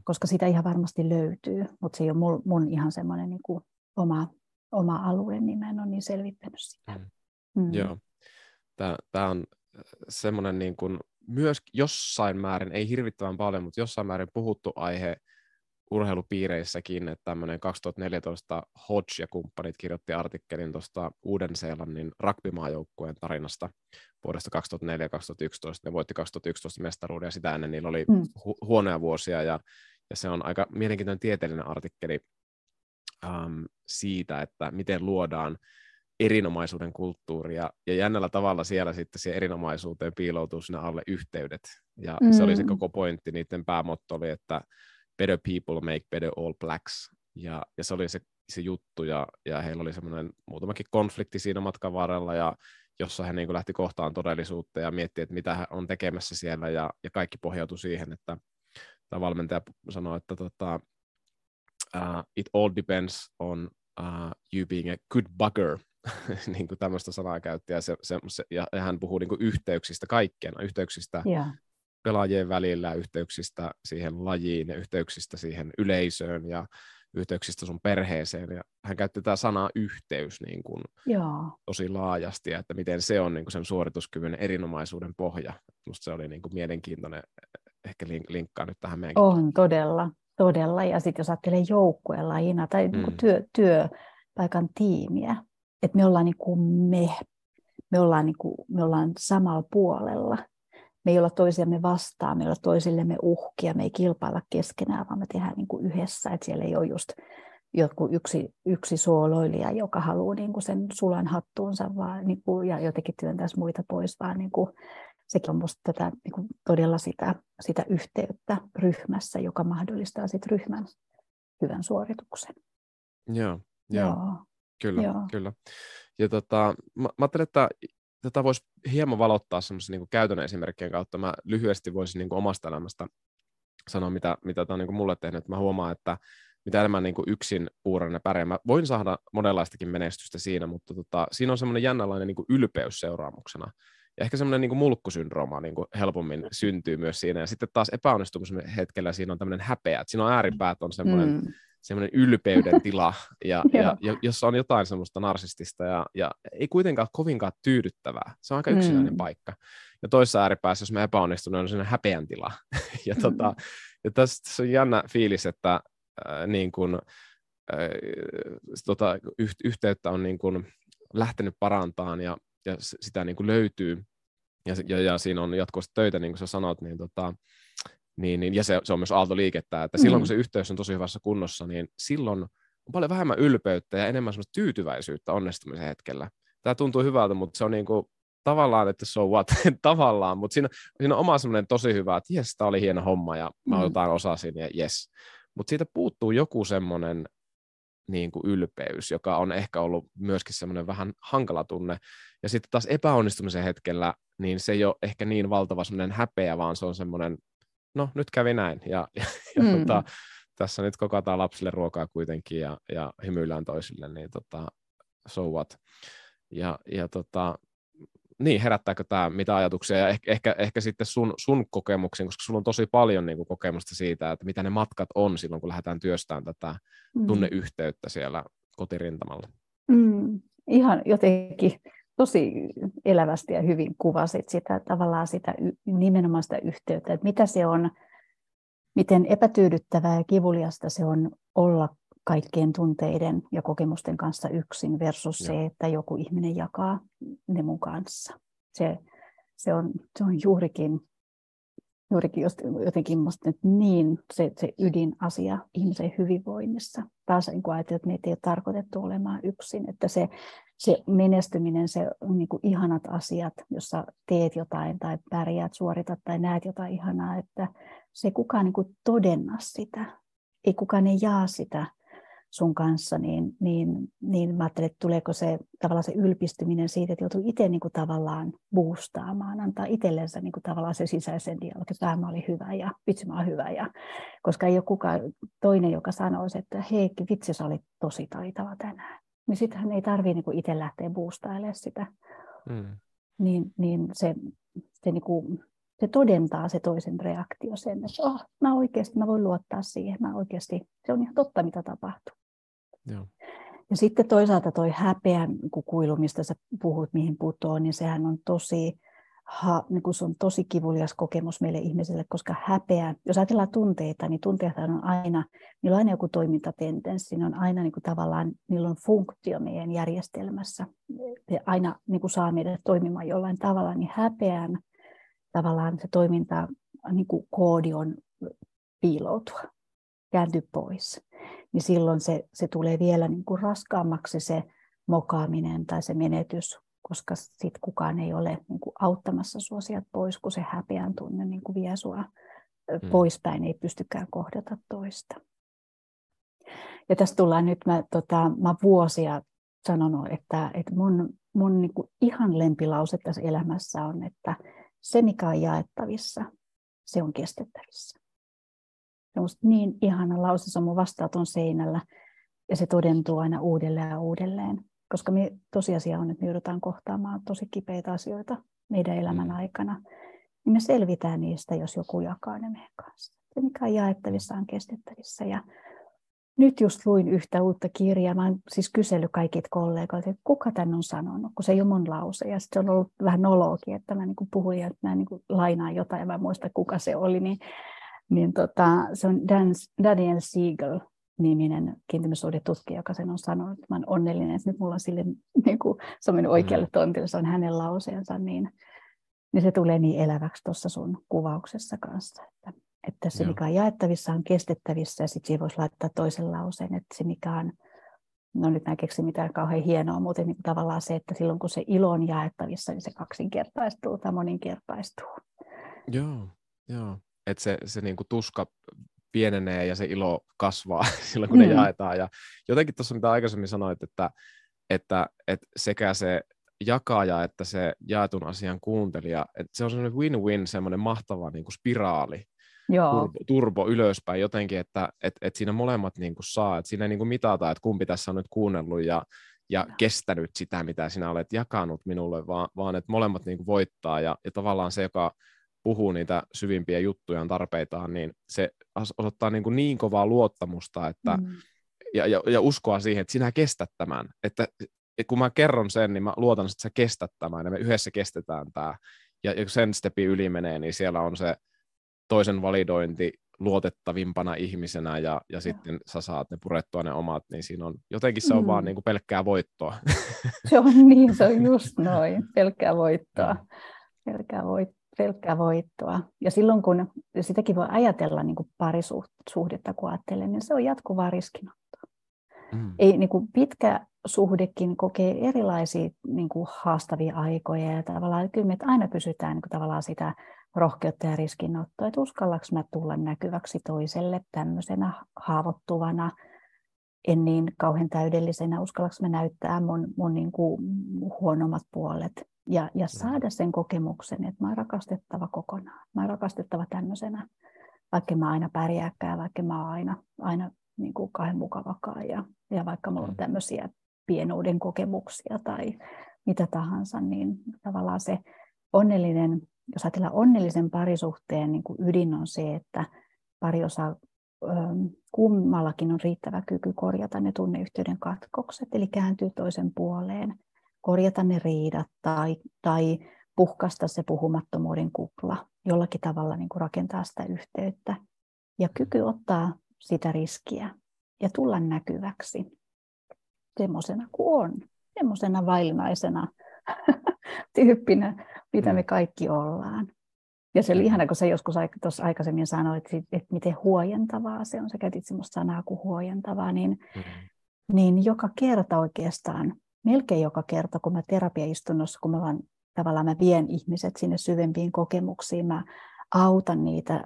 Speaker 2: koska sitä ihan varmasti löytyy, mutta se ei ole mun, mun ihan semmoinen niin kuin oma oma alue, niin mä en ole niin selvittänyt sitä. Mm.
Speaker 1: Mm. Joo. Tämä on äh, semmoinen niin kuin myös jossain määrin, ei hirvittävän paljon, mutta jossain määrin puhuttu aihe urheilupiireissäkin, että tämmöinen 2014 Hodge ja kumppanit kirjoitti artikkelin tuosta Uuden-Seelannin rugby-maajoukkueen tarinasta vuodesta 2004-2011. Ne voitti 2011 mestaruuden ja sitä ennen niillä oli mm. hu- huonoja vuosia ja, ja se on aika mielenkiintoinen tieteellinen artikkeli um, siitä, että miten luodaan erinomaisuuden kulttuuria, ja jännällä tavalla siellä sitten siihen erinomaisuuteen piiloutuu sinne alle yhteydet, ja mm. se oli se mm. koko pointti, niiden päämotto oli, että better people make better all blacks, ja, ja se oli se, se juttu, ja, ja heillä oli semmoinen muutamakin konflikti siinä matkan varrella, ja jossa he niin kuin lähti kohtaan todellisuutta ja mietti, että mitä hän on tekemässä siellä, ja, ja kaikki pohjautui siihen, että tämä valmentaja sanoi, että tota, uh, it all depends on uh, you being a good bugger, <laughs> niin kuin tämmöistä sanaa käytti, ja, se, se, se, ja hän puhuu niin kuin yhteyksistä kaikkeen, yhteyksistä yeah. pelaajien välillä, yhteyksistä siihen lajiin ja yhteyksistä siihen yleisöön ja yhteyksistä sun perheeseen. Ja hän käytti tätä sanaa yhteys niin kuin yeah. tosi laajasti, että miten se on niin kuin sen suorituskyvyn erinomaisuuden pohja. Minusta se oli niin kuin mielenkiintoinen, ehkä linkkaa nyt tähän meidän.
Speaker 2: On todella, todella. Ja sitten jos ajattelee joukkuelajina tai niinku mm. niin työ, työpaikan tiimiä, että me ollaan niin kuin me, me ollaan, niin kuin, me ollaan samalla puolella. Me ei olla toisiamme vastaan, me ei olla toisillemme uhkia, me ei kilpailla keskenään, vaan me tehdään niin kuin yhdessä. Että siellä ei ole just joku yksi, yksi suoloilija, joka haluaa niin kuin sen sulan hattuunsa vaan, niin kuin, ja jotenkin työntäisi muita pois, vaan niin kuin, sekin on minusta tätä, niin kuin todella sitä, sitä yhteyttä ryhmässä, joka mahdollistaa sit ryhmän hyvän suorituksen.
Speaker 1: Joo, joo. joo. Kyllä, joo. kyllä. Ja tota, mä, mä ajattelin, että tätä voisi hieman valottaa semmoisen niin käytännön esimerkkien kautta. Mä lyhyesti voisin niin kuin omasta elämästä sanoa, mitä, mitä tämä on niin kuin mulle tehnyt. Mä huomaan, että mitä enemmän niin kuin yksin puuran ja pärjää. Mä voin saada monenlaistakin menestystä siinä, mutta tota, siinä on semmoinen jännänlainen niin kuin ylpeys seuraamuksena. Ehkä semmoinen niin mulkkusyndrooma niin kuin helpommin syntyy myös siinä. Ja sitten taas epäonnistumisen hetkellä siinä on tämmöinen häpeä. Että siinä on ääripäät on semmoinen, mm. semmoinen ylpeyden tila, ja, <laughs> ja, ja, jossa on jotain semmoista narsistista ja, ja ei kuitenkaan kovinkaan tyydyttävää. Se on aika yksinäinen mm. paikka. Ja toisessa ääripäässä, jos me epäonnistunut, on semmoinen häpeän tila. <laughs> ja, mm. tota, ja tässä on jännä fiilis, että äh, niin kuin, äh, tota, yhteyttä on niin kuin lähtenyt parantamaan ja ja sitä niin kuin löytyy, ja, ja, ja siinä on jatkuvasti töitä, niin kuin sä sanot, niin, tota, niin, niin ja se, se on myös aaltoliikettä, että mm. silloin kun se yhteys on tosi hyvässä kunnossa, niin silloin on paljon vähemmän ylpeyttä ja enemmän semmoista tyytyväisyyttä onnistumisen hetkellä. Tämä tuntuu hyvältä, mutta se on niin kuin, tavallaan, että so what, <laughs> tavallaan, mutta siinä, siinä on oma semmoinen tosi hyvä, että jes, tämä oli hieno homma ja mä mm. jotain osasin ja jes. Mutta siitä puuttuu joku semmoinen niin kuin ylpeys, joka on ehkä ollut myöskin semmoinen vähän hankala tunne. Ja sitten taas epäonnistumisen hetkellä, niin se ei ole ehkä niin valtava semmoinen häpeä, vaan se on semmoinen, no nyt kävi näin. Ja, <laughs> ja, ja mm. tota, tässä nyt kokataan lapsille ruokaa kuitenkin ja, ja hymyillään toisille, niin tota, so what. Ja, ja tota, niin, herättääkö tämä mitä ajatuksia ja ehkä, ehkä, ehkä sitten sun, sun kokemuksiin, koska sulla on tosi paljon niin kuin, kokemusta siitä, että mitä ne matkat on silloin, kun lähdetään työstämään tätä mm. tunneyhteyttä siellä kotirintamalla.
Speaker 2: Mm, ihan jotenkin tosi elävästi ja hyvin kuvasit sitä tavallaan sitä nimenomaan sitä yhteyttä, että mitä se on, miten epätyydyttävää ja kivuliasta se on olla kaikkien tunteiden ja kokemusten kanssa yksin versus ja. se, että joku ihminen jakaa ne mun kanssa. Se, se, on, se on juurikin, juurikin jotenkin musta niin se, se ydinasia ihmisen hyvinvoinnissa. Taas niin kun ajatellaan, että meitä ei ole tarkoitettu olemaan yksin, että se, se menestyminen, se niin kuin ihanat asiat, jossa teet jotain tai pärjäät, suoritat tai näet jotain ihanaa, että se ei kukaan niin kuin todenna sitä, ei kukaan ei jaa sitä sun kanssa, niin, niin, niin mä ajattelin, että tuleeko se tavallaan se ylpistyminen siitä, että joutuu itse niin kuin tavallaan boostaamaan, antaa itsellensä niin kuin tavallaan se sisäisen dialogin, että tämä oli hyvä ja vitsi mä hyvä. Ja, koska ei ole kukaan toinen, joka sanoisi, että hei vitsi sä olit tosi taitava tänään. Niin sittenhän ei tarvitse niin itse lähteä boostailemaan sitä. Mm. Niin, niin se, se niin kuin, se todentaa se toisen reaktio sen, että oh, mä oikeasti mä voin luottaa siihen, mä oikeasti, se on ihan totta, mitä tapahtuu. Joo. Ja sitten toisaalta toi häpeän kuilu, mistä sä puhut, mihin putoo, niin sehän on tosi, ha, niin kuin se on tosi kivulias kokemus meille ihmisille, koska häpeä, jos ajatellaan tunteita, niin tunteet on aina, niillä on aina joku toimintatendenssi, ne on aina niin kuin tavallaan, niillä on funktio meidän järjestelmässä, ja aina niin kuin saa meidät toimimaan jollain tavalla, niin häpeän tavallaan se toiminta, niin kuin koodi on piiloutua, kääntyä pois. Niin silloin se, se tulee vielä niin kuin raskaammaksi se mokaaminen tai se menetys, koska sit kukaan ei ole niin kuin auttamassa sua sieltä pois, kun se häpeän tunne niin kuin vie sua mm. poispäin, ei pystykään kohdata toista. Ja tässä tullaan nyt, mä, tota, mä vuosia sanonut, että, että mun, mun niin kuin ihan lempilause tässä elämässä on, että se mikä on jaettavissa, se on kestettävissä. Se on niin ihana lause, se on mun vastaaton seinällä ja se todentuu aina uudelleen ja uudelleen. Koska me, tosiasia on, että me joudutaan kohtaamaan tosi kipeitä asioita meidän elämän mm. aikana. Niin me selvitään niistä, jos joku jakaa ne meidän kanssa. Se, mikä on jaettavissa, on kestettävissä. Ja nyt just luin yhtä uutta kirjaa. Mä oon siis kysellyt kaikilta kollegoilta, että kuka tän on sanonut, kun se ei ole mun lause. Ja sitten se on ollut vähän nologi, että mä niin puhuin ja että mä niin lainaan jotain ja mä muistan, kuka se oli. Niin niin tota, se on Dan, Daniel Siegel niminen kiintymyssuhdetutkija, joka sen on sanonut, että mä olen onnellinen, että nyt mulla on sille, niin kuin, se on mennyt oikealle mm. tontille, se on hänen lauseensa, niin, niin se tulee niin eläväksi tuossa sun kuvauksessa kanssa, että, että se Joo. mikä on jaettavissa on kestettävissä ja sitten siihen voisi laittaa toisen lauseen, että se mikä on no nyt mä keksin mitään kauhean hienoa, mutta niin tavallaan se, että silloin kun se ilo on jaettavissa, niin se kaksinkertaistuu tai moninkertaistuu.
Speaker 1: Joo, joo. Että se, se niin kuin tuska pienenee ja se ilo kasvaa <laughs> silloin, kun mm. ne jaetaan. Ja jotenkin tuossa, mitä aikaisemmin sanoit, että, että, että sekä se jakaja että se jaetun asian kuuntelija, että se on semmoinen win-win, semmoinen mahtava niin kuin spiraali, Joo. Turbo, turbo ylöspäin jotenkin, että et, et siinä molemmat niin kuin saa, että siinä ei niin kuin mitata, että kumpi tässä on nyt kuunnellut ja, ja kestänyt sitä, mitä sinä olet jakanut minulle, vaan, vaan että molemmat niin kuin voittaa ja, ja tavallaan se, joka puhuu niitä syvimpiä juttujaan, tarpeitaan, niin se osoittaa niin, kuin niin kovaa luottamusta että, mm. ja, ja, ja uskoa siihen, että sinä kestät tämän. Että, että kun mä kerron sen, niin mä luotan, että sä kestät tämän ja me yhdessä kestetään tämä. Ja, ja kun sen stepi yli menee, niin siellä on se toisen validointi luotettavimpana ihmisenä ja, ja sitten sä saat ne purettua ne omat, niin siinä on, jotenkin se on mm. vaan niin kuin pelkkää voittoa.
Speaker 2: Se on niin, se on <laughs> just noin, pelkkää voittoa. Pelkkää, voit, pelkkää voittoa. Ja silloin kun sitäkin voi ajatella niin kuin parisuhdetta, kun ajattelee, niin se on jatkuvaa riskinottoa. Mm. Ei, niin kuin pitkä suhdekin kokee erilaisia niin kuin haastavia aikoja ja tavallaan kyllä me aina pysytään niin kuin tavallaan sitä rohkeutta ja riskinottoa, että uskallaks mä tulla näkyväksi toiselle tämmöisenä haavoittuvana, en niin kauhean täydellisenä, uskallaks mä näyttää mun, mun niin kuin huonommat puolet ja, ja saada sen kokemuksen, että mä oon rakastettava kokonaan, mä oon rakastettava tämmöisenä, vaikka mä aina pärjääkään, vaikka mä oon aina, aina niin kuin kahden mukavakaan ja, ja vaikka mulla on mm. tämmöisiä pienuuden kokemuksia tai mitä tahansa, niin tavallaan se onnellinen jos ajatellaan onnellisen parisuhteen niin kuin ydin on se, että pari osaa kummallakin on riittävä kyky korjata ne tunneyhteyden katkokset, eli kääntyy toisen puoleen, korjata ne riidat tai, tai puhkasta se puhumattomuuden kupla, jollakin tavalla niin kuin rakentaa sitä yhteyttä. Ja kyky ottaa sitä riskiä ja tulla näkyväksi semmoisena kuin on, semmoisena vaillinaisena <laughs> tyyppinä, mitä me mm. kaikki ollaan. Ja se oli ihana, kun sä joskus tuossa aikaisemmin sanoit, että miten huojentavaa se on. Sä käytit sellaista sanaa kuin huojentavaa, niin, mm-hmm. niin joka kerta oikeastaan, melkein joka kerta, kun mä terapiaistunnossa, kun mä vaan, tavallaan mä vien ihmiset sinne syvempiin kokemuksiin, mä autan niitä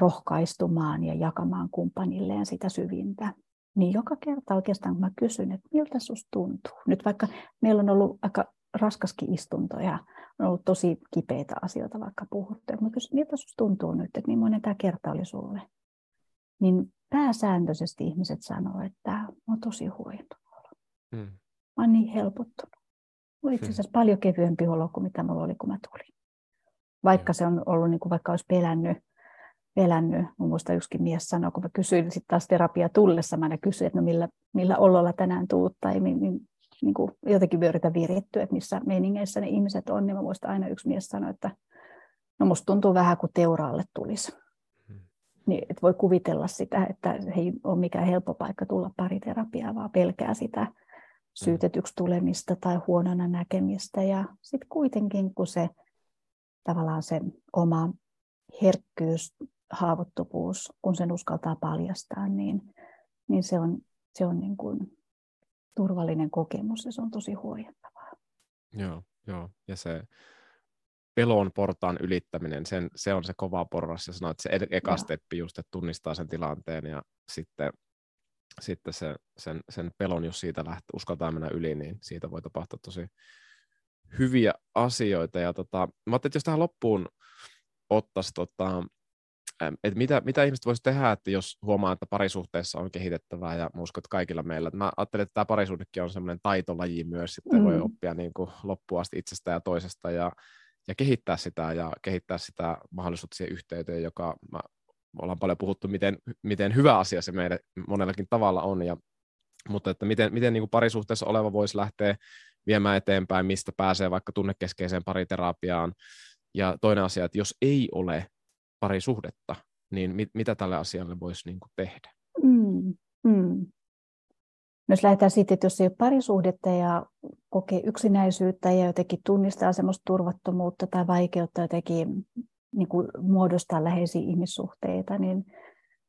Speaker 2: rohkaistumaan ja jakamaan kumppanilleen sitä syvintä. Niin joka kerta oikeastaan, kun mä kysyn, että miltä susta tuntuu. Nyt vaikka meillä on ollut aika raskaskin istunto ja on ollut tosi kipeitä asioita vaikka puhuttu. Mä kysyin, miltä sinusta tuntuu nyt, että millainen tämä kerta oli sulle? Niin pääsääntöisesti ihmiset sanoo, että mä oon tosi huojentunut. Hmm. Mä oon niin helpottunut. Mulla itse asiassa hmm. paljon kevyempi olo kuin mitä mulla oli, kun mä tulin. Vaikka hmm. se on ollut, niin kuin vaikka olisi pelännyt, pelännyt. Mun muista yksikin mies sanoi, kun mä kysyin sitten taas terapia tullessa, mä kysyin, että no millä, millä ololla tänään tuut, tai niin niin kuin jotenkin yritän virittyä, että missä meiningeissä ne ihmiset on, niin mä muistan aina yksi mies sanoi, että no musta tuntuu vähän kuin teuraalle tulisi. Hmm. Niin, että voi kuvitella sitä, että ei ole mikään helppo paikka tulla pariterapiaa, vaan pelkää sitä syytetyksi tulemista tai huonona näkemistä. Ja sitten kuitenkin, kun se tavallaan se oma herkkyys, haavoittuvuus, kun sen uskaltaa paljastaa, niin, niin se on, se on niin kuin turvallinen kokemus ja se on tosi huojentavaa.
Speaker 1: Joo, joo. ja se pelon portaan ylittäminen, sen, se on se kova porras ja sanoit, että se eka joo. steppi just, että tunnistaa sen tilanteen ja sitten, sitten se, sen, sen pelon, jos siitä lähtee, uskaltaa mennä yli, niin siitä voi tapahtua tosi hyviä asioita. Ja tota, mä ajattelin, että jos tähän loppuun ottaisi tota, että mitä, mitä ihmiset voisi tehdä, että jos huomaa, että parisuhteessa on kehitettävää, ja mä uskon, että kaikilla meillä. Mä ajattelen, että tämä parisuhdekin on semmoinen taitolaji myös, sitten mm. voi oppia niin kuin loppuun asti itsestä ja toisesta, ja, ja kehittää sitä, ja kehittää sitä mahdollisuutta siihen yhteyteen, joka mä, ollaan paljon puhuttu, miten, miten hyvä asia se meidän monellakin tavalla on, ja, mutta että miten, miten niin kuin parisuhteessa oleva voisi lähteä viemään eteenpäin, mistä pääsee vaikka tunnekeskeiseen pariterapiaan, ja toinen asia, että jos ei ole parisuhdetta, niin mit, mitä tälle asialle voisi niin kuin tehdä? Mm, mm.
Speaker 2: No jos lähdetään siitä, että jos ei ole parisuhdetta ja kokee yksinäisyyttä ja jotenkin tunnistaa semmoista turvattomuutta tai vaikeutta jotenkin niin kuin muodostaa läheisiä ihmissuhteita, niin,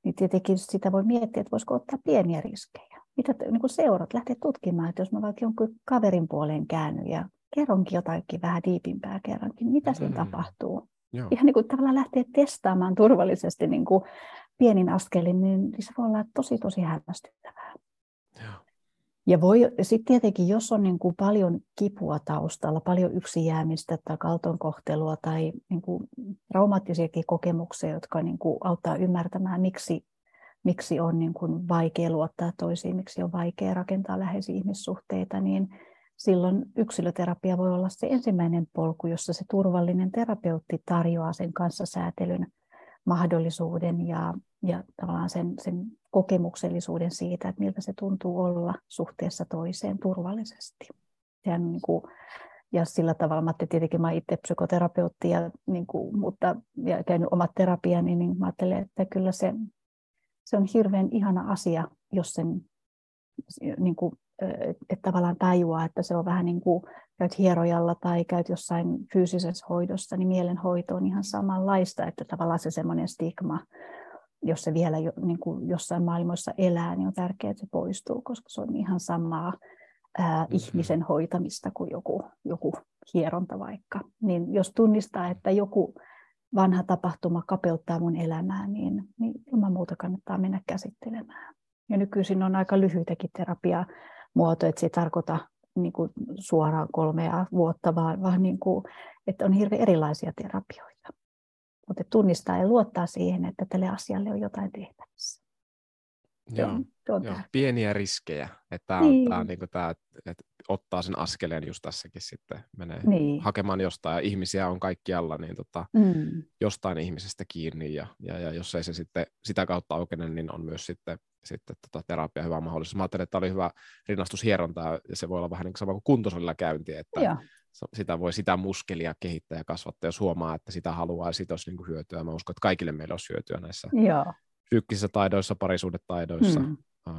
Speaker 2: niin tietenkin sitä voi miettiä, että voisiko ottaa pieniä riskejä. mitä niin kuin seurat, lähteä tutkimaan, että jos mä vaikka jonkun kaverin puoleen käänny ja kerronkin jotakin vähän diipimpää kerrankin, mitä siinä mm. tapahtuu. Joo. Ihan niin kuin tavallaan lähteä testaamaan turvallisesti niin kuin pienin askelin, niin se voi olla tosi tosi hämmästyttävää. Joo. Ja voi sitten tietenkin, jos on niin kuin paljon kipua taustalla, paljon yksin jäämistä tai kaltoinkohtelua tai niin kuin traumaattisiakin kokemuksia, jotka niin kuin auttaa ymmärtämään, miksi, miksi on niin kuin vaikea luottaa toisiin, miksi on vaikea rakentaa läheisiä ihmissuhteita, niin silloin yksilöterapia voi olla se ensimmäinen polku, jossa se turvallinen terapeutti tarjoaa sen kanssa säätelyn mahdollisuuden ja, ja tavallaan sen, sen kokemuksellisuuden siitä, että miltä se tuntuu olla suhteessa toiseen turvallisesti. Ja, niin kuin, ja sillä tavalla, mä tietenkin mä itse psykoterapeutti, ja, niin kuin, mutta ja käynyt omat terapiani, niin mä ajattelen, että kyllä se, se on hirveän ihana asia, jos sen niin kuin, että tavallaan tajuaa, että se on vähän niin kuin käyt hierojalla tai käyt jossain fyysisessä hoidossa, niin mielenhoito on ihan samanlaista, että tavallaan se semmoinen stigma, jos se vielä jo, niin kuin jossain maailmoissa elää, niin on tärkeää, että se poistuu, koska se on ihan samaa ää, mm-hmm. ihmisen hoitamista kuin joku, joku hieronta vaikka. Niin jos tunnistaa, että joku vanha tapahtuma kapeuttaa mun elämää, niin, niin ilman muuta kannattaa mennä käsittelemään. Ja nykyisin on aika lyhyitäkin terapia muoto, että se ei tarkoita niin kuin suoraan kolmea vuotta, vaan, vaan niin kuin, että on hirveän erilaisia terapioita. Mutta tunnistaa ja luottaa siihen, että tälle asialle on jotain tehtävissä.
Speaker 1: Joo, on, joo pieniä riskejä. Että tämä niin. tämä niin kuin tämä, että ottaa sen askeleen just tässäkin sitten, menee niin. hakemaan jostain, ja ihmisiä on kaikkialla, niin tota, mm. jostain ihmisestä kiinni, ja, ja, ja jos ei se sitten sitä kautta aukene, niin on myös sitten sitten tota, terapia hyvä mahdollisuus. Mä ajattelin, että tämä oli hyvä rinnastushieronta ja se voi olla vähän niin kuin sama kuin kuntosalilla käynti, että Joo. sitä voi sitä muskelia kehittää ja kasvattaa, jos huomaa, että sitä haluaa ja siitä olisi niin kuin hyötyä. Mä uskon, että kaikille meillä olisi hyötyä näissä Joo. psyykkisissä taidoissa, parisuudetaidoissa, mm.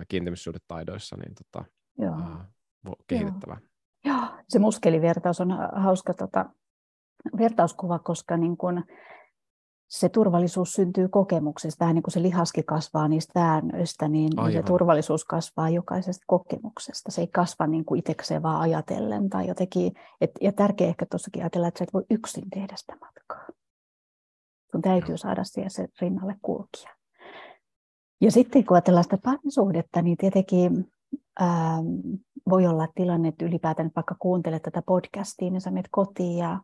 Speaker 1: kiintymyssuudetaidoissa, niin tota, Joo. kehitettävä.
Speaker 2: Joo. Joo, se muskelivertaus on hauska tota, vertauskuva, koska niin kun, se turvallisuus syntyy kokemuksesta, vähän niin kuin se lihaskin kasvaa niistä väännöistä, niin Aivan. se turvallisuus kasvaa jokaisesta kokemuksesta. Se ei kasva niin kuin itsekseen vaan ajatellen tai jotenkin, et, ja tärkeää ehkä tuossakin ajatella, että sä et voi yksin tehdä sitä matkaa. Sun täytyy saada siihen se rinnalle kulkia. Ja sitten kun ajatellaan sitä parisuhdetta, niin tietenkin ähm, voi olla tilanne, että ylipäätään vaikka kuuntelet tätä podcastia, niin sä menet kotiin ja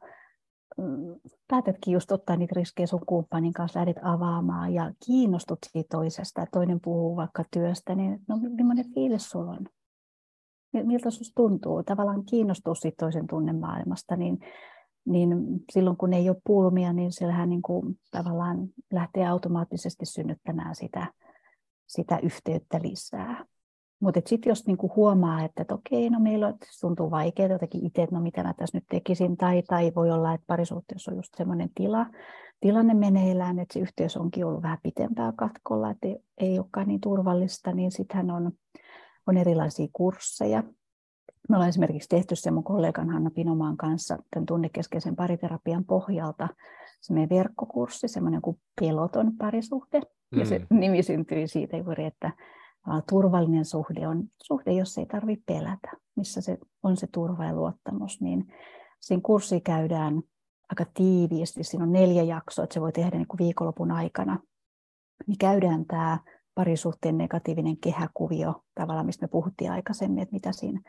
Speaker 2: päätätkin just ottaa niitä riskejä sun kumppanin kanssa, lähdet avaamaan ja kiinnostut siitä toisesta, että toinen puhuu vaikka työstä, niin no millainen fiilis sulla on? Miltä sinusta tuntuu? Tavallaan kiinnostua siitä toisen tunnemaailmasta, niin, niin silloin kun ei ole pulmia, niin siellähän niin kuin tavallaan lähtee automaattisesti synnyttämään sitä, sitä yhteyttä lisää. Mutta sitten jos niinku huomaa, että et okei, no meillä on, tuntuu vaikeaa jotenkin itse, että no mitä mä tässä nyt tekisin, tai, tai voi olla, että parisuhteessa on just semmoinen tila, tilanne meneillään, että se yhteys onkin ollut vähän pitempää katkolla, että ei, ei olekaan niin turvallista, niin sittenhän on, on erilaisia kursseja. Me ollaan esimerkiksi tehty sen mun kollegan Hanna Pinomaan kanssa tämän tunnekeskeisen pariterapian pohjalta semmoinen verkkokurssi, semmoinen kuin peloton parisuhde. Mm. Ja se mm. nimi syntyi siitä juuri, että turvallinen suhde on suhde, jos ei tarvitse pelätä, missä se on se turva ja luottamus, niin siinä kurssi käydään aika tiiviisti. Siinä on neljä jaksoa, että se voi tehdä niin kuin viikonlopun aikana. Niin käydään tämä parisuhteen negatiivinen kehäkuvio, tavallaan mistä me puhuttiin aikaisemmin, että mitä siinä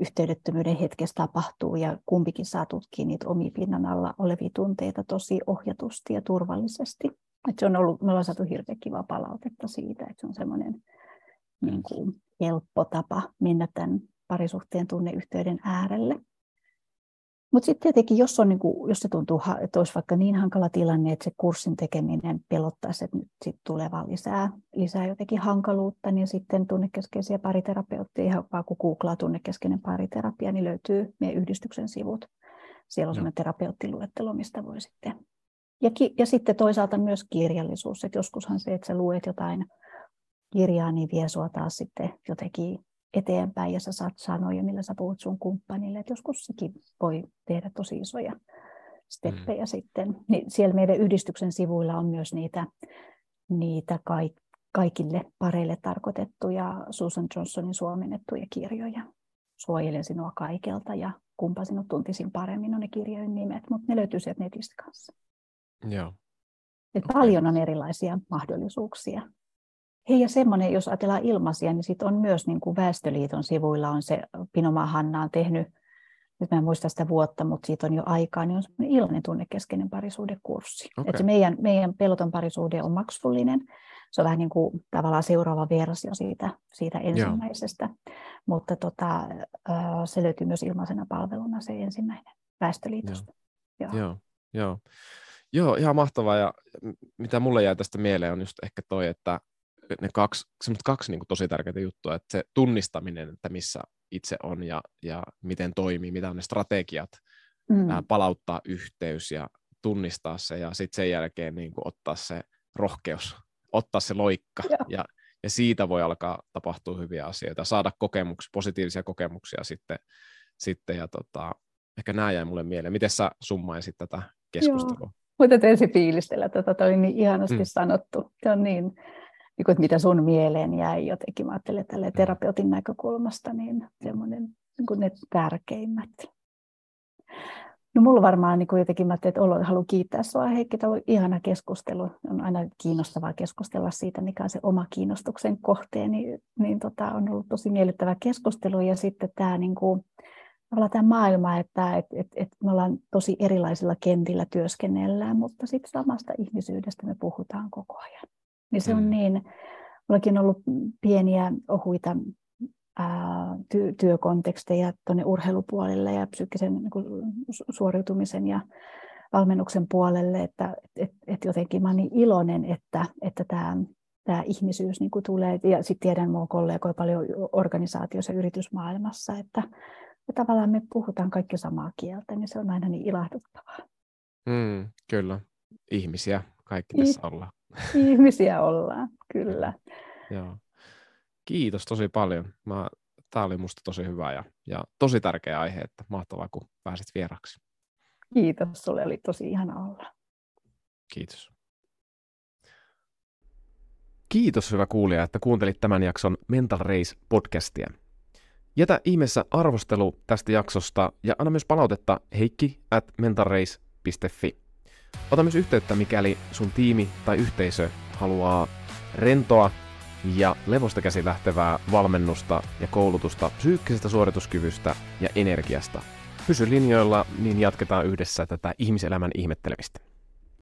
Speaker 2: yhteydettömyyden hetkessä tapahtuu ja kumpikin saa tutkia niitä omia pinnan alla olevia tunteita tosi ohjatusti ja turvallisesti. Et se on ollut, me ollaan saatu hirveän kivaa palautetta siitä, että se on semmoinen niin kuin helppo tapa mennä tämän parisuhteen tunneyhteyden äärelle. Mutta sitten tietenkin, jos, on, niin kuin, jos se tuntuu, että olisi vaikka niin hankala tilanne, että se kurssin tekeminen pelottaisi, että nyt sit tulee vaan lisää, lisää jotenkin hankaluutta, niin sitten tunnekeskeisiä pariterapeutteja, ihan vaan kun googlaa tunnekeskeinen pariterapia, niin löytyy meidän yhdistyksen sivut. Siellä on sellainen terapeuttiluettelo, mistä voi sitten... Ja, ki, ja sitten toisaalta myös kirjallisuus, että joskushan se, että sä luet jotain kirjaa, niin vie sua taas sitten jotenkin eteenpäin ja sä saat sanoja, millä sä puhut sun kumppanille. Et joskus sekin voi tehdä tosi isoja steppejä mm. sitten. Niin siellä meidän yhdistyksen sivuilla on myös niitä, niitä kaikki kaikille pareille tarkoitettuja Susan Johnsonin suomennettuja kirjoja. Suojelen sinua kaikelta ja kumpa sinut tuntisin paremmin on ne kirjojen nimet, mutta ne löytyy sieltä netistä kanssa.
Speaker 1: Joo.
Speaker 2: Et okay. Paljon on erilaisia mahdollisuuksia. Hei, ja semmoinen, jos ajatellaan ilmaisia, niin sitten on myös niin kuin Väestöliiton sivuilla on se, Pinoma Hanna on tehnyt, nyt mä en muista sitä vuotta, mutta siitä on jo aikaa, niin on semmoinen iloinen tunnekeskeinen parisuudekurssi. Okay. Että meidän, meidän peloton parisuhde on maksullinen. Se on vähän niin kuin tavallaan seuraava versio siitä, siitä ensimmäisestä, Joo. mutta tota, se löytyy myös ilmaisena palveluna se ensimmäinen Väestöliitosta.
Speaker 1: Joo. Joo. Joo. Joo. Joo, ihan mahtavaa. Ja mitä mulle jäi tästä mieleen on just ehkä toi, että ne kaksi, kaksi niin kuin tosi tärkeää juttua, että se tunnistaminen, että missä itse on ja, ja miten toimii, mitä on ne strategiat, mm. palauttaa yhteys ja tunnistaa se ja sitten sen jälkeen niin kuin ottaa se rohkeus, ottaa se loikka ja, ja siitä voi alkaa tapahtua hyviä asioita, saada kokemuksia, positiivisia kokemuksia sitten, sitten ja tota, ehkä nämä jäi mulle mieleen. Miten sä summaisit tätä keskustelua? Joo.
Speaker 2: Mutta ensin fiilistellä tätä, tämä oli niin ihanasti mm. sanottu. Se on niin, niin kuin, että mitä sun mieleen jäi jotenkin, mä ajattelen tälle mm. terapeutin näkökulmasta, niin semmoinen niin kuin ne tärkeimmät. No mulla varmaan niin kuin jotenkin, mä että haluan kiittää sinua Heikki, tämä oli ihana keskustelu. On aina kiinnostavaa keskustella siitä, mikä on se oma kiinnostuksen kohteen, niin, niin tota, on ollut tosi miellyttävä keskustelu. Ja sitten tämä, niin kuin, tämä maailma, että et, et, et me ollaan tosi erilaisilla kentillä työskennellään, mutta sitten samasta ihmisyydestä me puhutaan koko ajan. Niin se on mm. niin, mullakin on ollut pieniä ohuita ää, ty- työkonteksteja tuonne urheilupuolelle ja psyykkisen niin kuin, suoriutumisen ja valmennuksen puolelle, että et, et jotenkin mä olen niin iloinen, että, että tämä tämä ihmisyys niin kuin tulee, ja sitten tiedän minun kollegoja paljon organisaatioissa ja yritysmaailmassa, että, että tavallaan me puhutaan kaikki samaa kieltä, niin se on aina niin ilahduttavaa.
Speaker 1: Mm, kyllä, ihmisiä kaikki tässä ollaan. <laughs>
Speaker 2: Ihmisiä ollaan, kyllä.
Speaker 1: Joo. Kiitos tosi paljon. Mä, tämä oli musta tosi hyvä ja, ja tosi tärkeä aihe, että mahtavaa, kun pääsit vieraksi.
Speaker 2: Kiitos, sulle oli tosi ihana olla.
Speaker 1: Kiitos. Kiitos hyvä kuulija, että kuuntelit tämän jakson Mental Race podcastia. Jätä ihmeessä arvostelu tästä jaksosta ja anna myös palautetta heikki at mentalrace.fi. Ota myös yhteyttä, mikäli sun tiimi tai yhteisö haluaa rentoa ja levosta käsi lähtevää valmennusta ja koulutusta psyykkisestä suorituskyvystä ja energiasta. Pysy linjoilla, niin jatketaan yhdessä tätä ihmiselämän ihmettelemistä.